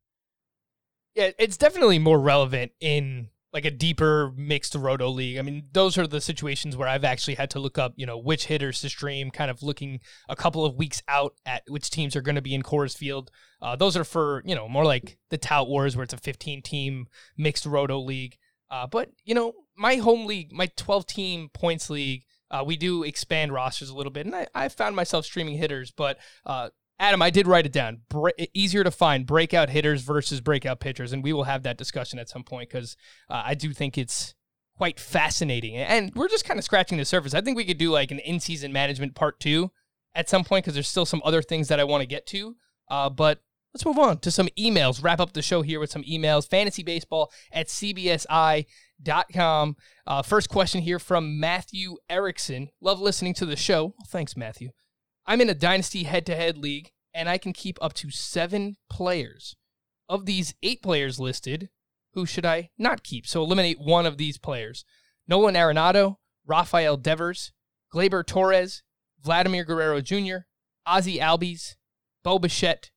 Yeah, it's definitely more relevant in like a deeper mixed roto league. I mean, those are the situations where I've actually had to look up, you know, which hitters to stream, kind of looking a couple of weeks out at which teams are going to be in Coors Field. Uh, those are for, you know, more like the Tout Wars where it's a 15 team mixed roto league. Uh, but, you know, my home league, my 12 team points league, uh, we do expand rosters a little bit. And I, I found myself streaming hitters, but uh, Adam, I did write it down. Bre- easier to find breakout hitters versus breakout pitchers, and we will have that discussion at some point because uh, I do think it's quite fascinating. And we're just kind of scratching the surface. I think we could do like an in-season management part two at some point because there's still some other things that I want to get to. Uh, but let's move on to some emails. Wrap up the show here with some emails. Fantasy baseball at cbsi.com. Uh, first question here from Matthew Erickson. Love listening to the show. Well, thanks, Matthew. I'm in a dynasty head to head league, and I can keep up to seven players. Of these eight players listed, who should I not keep? So eliminate one of these players Nolan Arenado, Rafael Devers, Gleyber Torres, Vladimir Guerrero Jr., Ozzie Albies, Bo Bichette,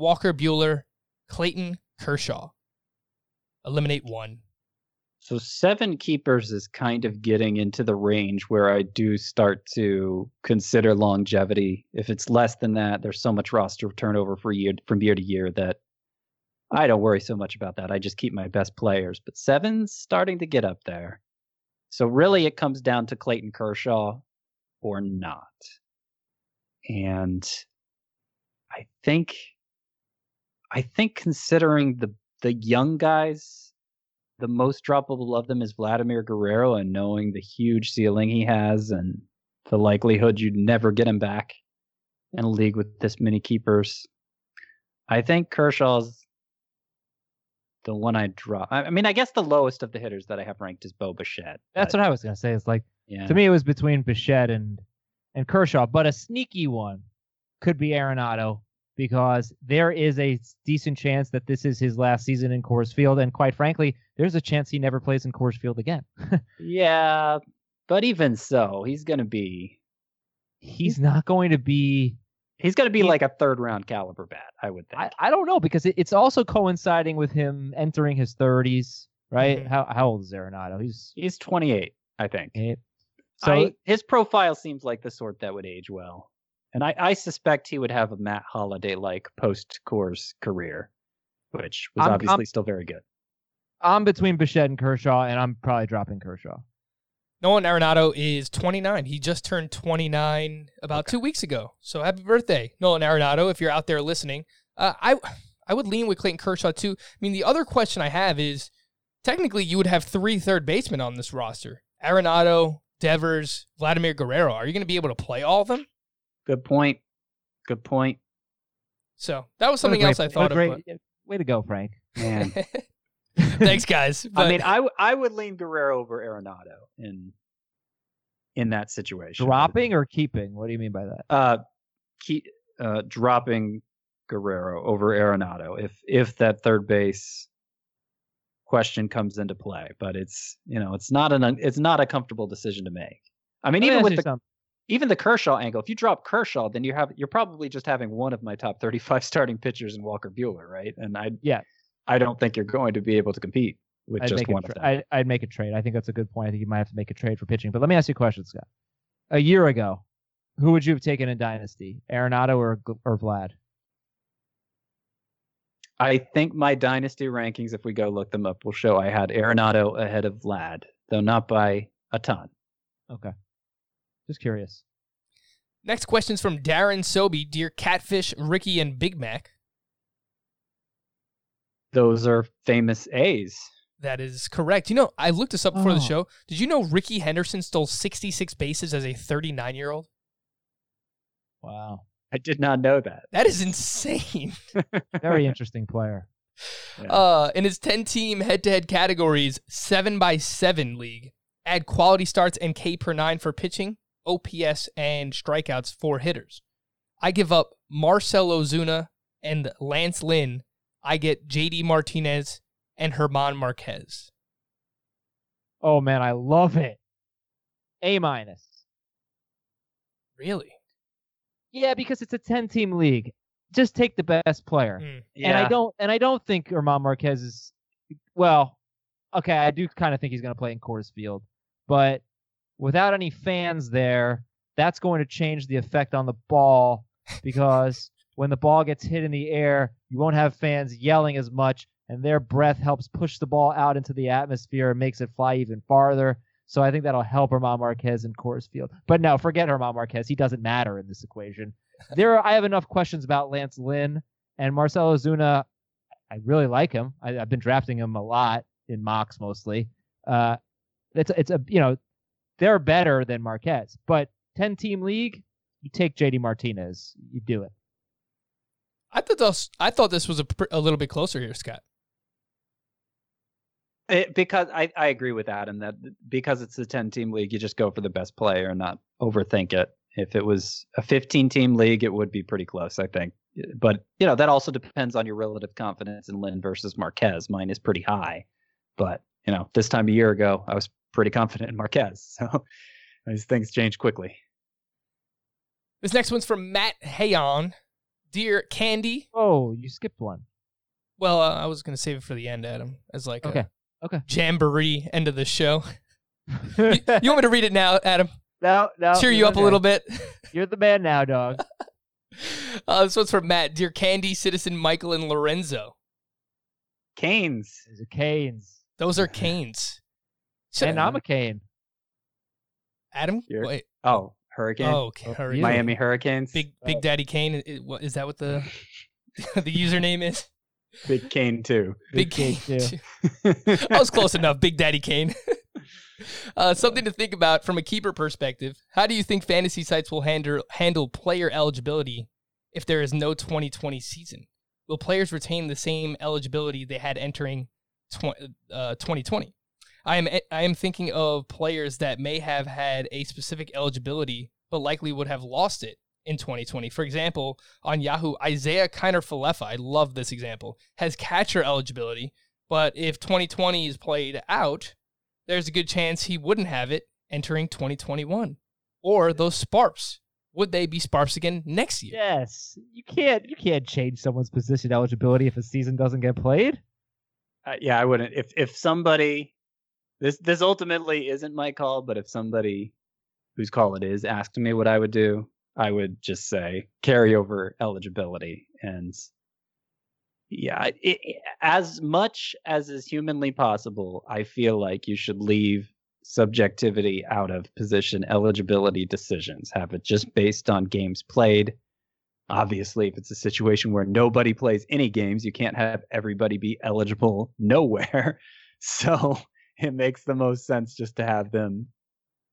Walker Buehler, Clayton Kershaw. Eliminate one. So seven keepers is kind of getting into the range where I do start to consider longevity. If it's less than that, there's so much roster turnover for year from year to year that I don't worry so much about that. I just keep my best players. But seven's starting to get up there. So really it comes down to Clayton Kershaw or not. And I think I think considering the the young guys the most droppable of them is Vladimir Guerrero, and knowing the huge ceiling he has and the likelihood you'd never get him back in a league with this many keepers, I think Kershaw's the one I drop. I mean, I guess the lowest of the hitters that I have ranked is Bo Bichette. That's what I was gonna say. It's like yeah. to me, it was between Bichette and and Kershaw, but a sneaky one could be Arenado because there is a decent chance that this is his last season in Coors Field, and quite frankly, there's a chance he never plays in Coors Field again. (laughs) yeah, but even so, he's going to be. He's not going to be. He's going to be he, like a third round caliber bat, I would think. I, I don't know because it, it's also coinciding with him entering his 30s, right? Mm-hmm. How how old is Arenado? He's he's 28, I think. So I, his profile seems like the sort that would age well. And I, I suspect he would have a Matt Holliday like post Coors career, which was I'm, obviously I'm, still very good. I'm between Bichette and Kershaw, and I'm probably dropping Kershaw. Nolan Arenado is 29. He just turned 29 about okay. two weeks ago. So happy birthday, Nolan Arenado, if you're out there listening. Uh, I I would lean with Clayton Kershaw too. I mean, the other question I have is technically you would have three third basemen on this roster Arenado, Devers, Vladimir Guerrero. Are you going to be able to play all of them? Good point. Good point. So that was something great, else I thought great, of. But... Way to go, Frank. Man. (laughs) Thanks, (laughs) guys. But... I mean, I, w- I would lean Guerrero over Arenado in in that situation. Dropping or keeping? What do you mean by that? Uh, keep uh, dropping Guerrero over Arenado if if that third base question comes into play. But it's you know it's not an it's not a comfortable decision to make. I mean, Let even with the something even the Kershaw angle, if you drop Kershaw, then you have you're probably just having one of my top 35 (laughs) starting pitchers in Walker Buehler, right? And I yeah, I don't think you're going to be able to compete with I'd just one tra- of them. I, I'd make a trade. I think that's a good point. I think you might have to make a trade for pitching. But let me ask you a question, Scott. A year ago, who would you have taken in Dynasty, Arenado or or Vlad? I think my Dynasty rankings, if we go look them up, will show I had Arenado ahead of Vlad, though not by a ton. Okay. Just curious. Next question's from Darren Soby. Dear Catfish, Ricky, and Big Mac. Those are famous A's. That is correct. You know, I looked this up before oh. the show. Did you know Rickey Henderson stole 66 bases as a 39 year old? Wow. I did not know that. That is insane. (laughs) Very interesting player. Yeah. Uh, in his 10 team head to head categories, 7 by 7 league, add quality starts and K per 9 for pitching, OPS, and strikeouts for hitters. I give up Marcell Ozuna and Lance Lynn. I get JD Martinez and German Marquez. Oh man, I love it. A minus. Really? Yeah, because it's a 10 team league. Just take the best player. Mm. And I don't and I don't think German Marquez is well, okay, I do kind of think he's going to play in Coors Field, but without any fans there, that's going to change the effect on the ball (laughs) because when the ball gets hit in the air, you won't have fans yelling as much and their breath helps push the ball out into the atmosphere and makes it fly even farther. So I think that'll help German Marquez in Coors Field. But no, forget German Marquez. He doesn't matter in this equation. (laughs) There, are, I have enough questions about Lance Lynn and Marcell Ozuna. I really like him. I, I've been drafting him a lot in mocks mostly. Uh, it's it's a you know they're better than Marquez, but ten team league, you take JD Martinez, you do it. I thought this, I thought this was a, pr- a little bit closer here, Scott. It, because I, I agree with Adam that because it's a 10 team league, you just go for the best player and not overthink it. If it was a 15 team league, it would be pretty close, I think. But, you know, that also depends on your relative confidence in Lynn versus Marquez. Mine is pretty high. But, you know, this time a year ago, I was pretty confident in Marquez. (laughs) So these things change quickly. This next one's from Matt Hayon. Dear Candy. Oh, you skipped one. Well, uh, I was going to save it for the end, Adam, as like Okay. a Okay. jamboree end of the show. (laughs) you, you want me to read it now, Adam? no, no. Cheer you up a little bit. You're the man now, dog. (laughs) Uh, this one's from Matt. Dear Candy, Citizen Michael, and Lorenzo. Canes. There's a Canes. Those are Canes. So- And I'm a Cane. Adam? You're- Wait. Oh, Hurricane. Oh, okay. Hurricane. Miami Hurricanes. Big Big Daddy Kane. i- i- what- Is that what the (laughs) (laughs) the username is? Big Kane too. Big Big Kane. Kane, (laughs) I was close enough. Big Daddy Kane. uh, something to think about from a keeper perspective. How do you think fantasy sites will handle handle player eligibility if there is no 2020 season? Will players retain the same eligibility they had entering tw- uh, 2020? I am I am thinking of players that may have had a specific eligibility but likely would have lost it in 2020. For example, on Yahoo, Isiah Kiner-Falefa, I love this example, has catcher eligibility, but if 2020 is played out, there's a good chance he wouldn't have it entering 2021. Or those Sparps, would they be Sparps again next year? Yes. You can't you can't change someone's position eligibility if a season doesn't get played. Uh, yeah, I wouldn't. If if somebody, this this ultimately isn't my call, but if somebody whose call it is asked me what I would do, I would just say carryover eligibility. And yeah, it, it- as much as is humanly possible, I feel like you should leave subjectivity out of position eligibility decisions. Have it just based on games played. Obviously, if it's a situation where nobody plays any games, you can't have everybody be eligible (laughs) nowhere. (laughs) So it makes the most sense just to have them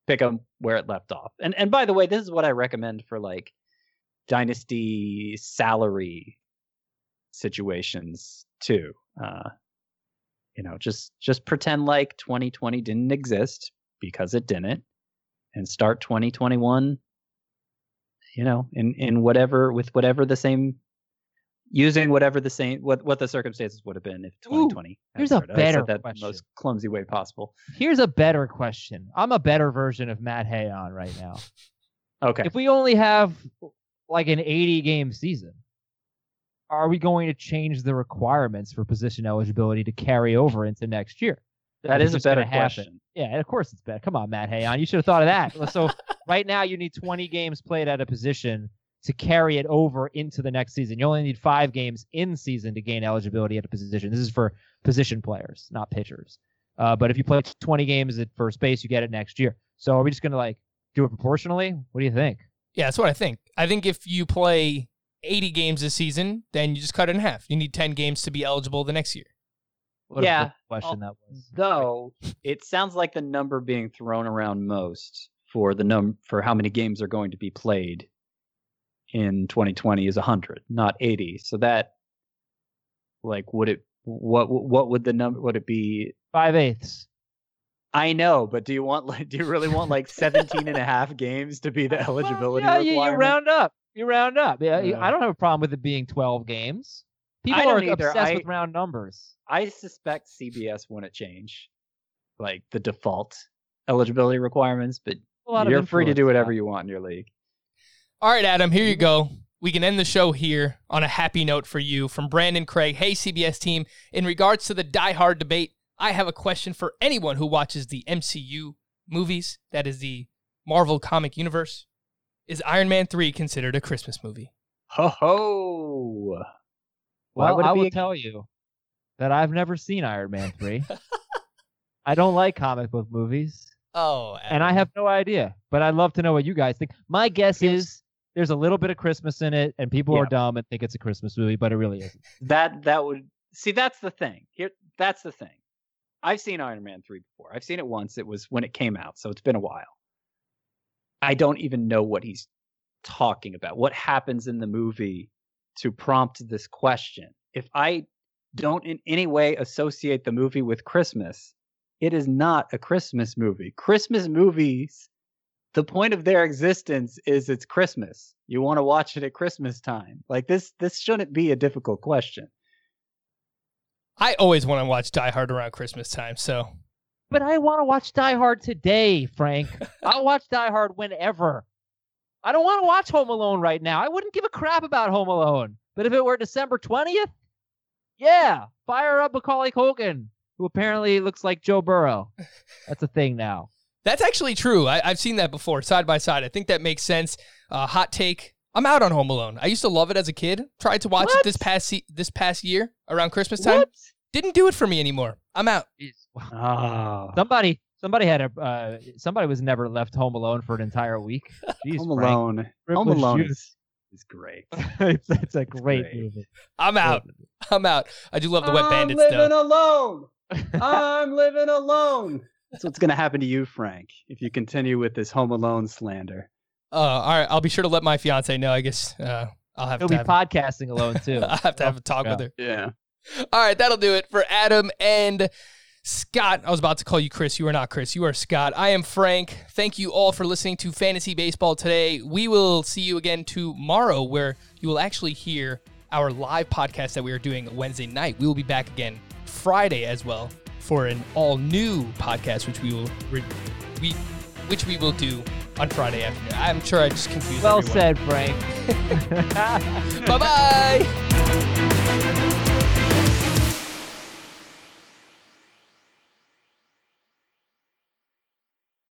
pick up where it left off. And and by the way, this is what I recommend for like dynasty salary situations too. Uh, you know, just just pretend like 2020 didn't exist because it didn't, and start 2021. You know, in in whatever with whatever the same, using whatever the same what what the circumstances would have been if 2020. had here's a started. I better that question. most clumsy way possible. Here's a better question. I'm a better version of Matt Hayon right now. Okay. If we only have like an 80 game season, are we going to change the requirements for position eligibility to carry over into next year? That is a better question. Yeah, of course it's better. Come on, Matt Hayon. You should have thought of that. so (laughs) right now you need 20 games played at a position to carry it over into the next season. You only need five games in season to gain eligibility at a position. This is for position players, not pitchers. Uh, but if you play 20 games at first base, you get it next year. So are we just going to like do it proportionally? What do you think? Yeah, that's what I think. I think if you play 80 games this season, then you just cut it in half. You need 10 games to be eligible the next year. What a Yeah, question that was. Though it sounds like the number being thrown around most for the num for how many games are going to be played in 2020 is 100, not 80. So that like would it What what would the number would it be? Five eighths. I know, but do you want like do you really want like 17 and a (laughs) half games to be the (laughs) eligibility yeah, you, you round up. You round up. Yeah, Yeah. I don't have a problem with it being 12 games. People are either. obsessed I- with round numbers. I suspect CBS wouldn't change like the default eligibility requirements, but A lot of you're free to do whatever yeah. you want in your league. All right, Adam, here you go. We can end the show here on a happy note for you from Brandon Craig. Hey, CBS team. In regards to the Die Hard debate, I have a question for anyone who watches the MCU movies, that is the Marvel comic universe. Is Iron Man 3 considered a Christmas movie? Ho ho! Why Well, would it I will a- tell you that I've never seen Iron Man 3. (laughs) I don't like comic book movies, Oh, and I have no idea. But I'd love to know what you guys think. My guess Here's- is there's a little bit of Christmas in it, and people are dumb and think it's a Christmas movie, but it really isn't. That that would see that's the thing. Here that's the thing. I've seen Iron Man 3 before. I've seen it once. It was when it came out, so it's been a while. I don't even know what he's talking about. What happens in the movie to prompt this question? If I don't in any way associate the movie with Christmas, it is not a Christmas movie. Christmas movies, the point of their existence is it's Christmas. You want to watch it at Christmas time. Like this this shouldn't be a difficult question. I always want to watch Die Hard around Christmas time, so But I want to watch Die Hard today, Frank. (laughs) I'll watch Die Hard whenever. I don't want to watch Home Alone right now. I wouldn't give a crap about Home Alone. But if it were December 20th, yeah, fire up Macaulay Culkin, who apparently looks like Joe Burrow. (laughs) That's a thing now. That's actually true. I, I've seen that before, side by side. I think that makes sense. Uh, hot take. I'm out on Home Alone. I used to love it as a kid. Tried to watch it this past se- this past year around Christmas time. What? Didn't do it for me anymore. I'm out. Ah, Somebody, somebody had a, uh, somebody was never left home alone for an entire week. (laughs) Jeez, Home Frank. Alone. Home Alone youth. is, is great. (laughs) it's, it's a great, great. movie. I'm out. I'm out. I do love the Wet I'm Bandits living though. alone. (laughs) I'm living alone. That's what's going to happen to you, Frank, if you continue with this Home Alone slander. Uh, all right. I'll be sure to let my fiance know. I guess uh, I'll have He'll to be have, podcasting alone (laughs) too. I'll have to have a talk with her. Yeah. All right, that'll do it for Adam and Scott. I was about to call you Chris. You are not Chris. You are Scott. I am Frank. Thank you all for listening to Fantasy Baseball today. We will see you again tomorrow, where you will actually hear our live podcast that we are doing Wednesday night. We will be back again Friday as well for an all new podcast, which we will re- we which we will do on Friday afternoon. I'm sure I just confused. Well everyone. said, Frank. (laughs) bye bye. (laughs)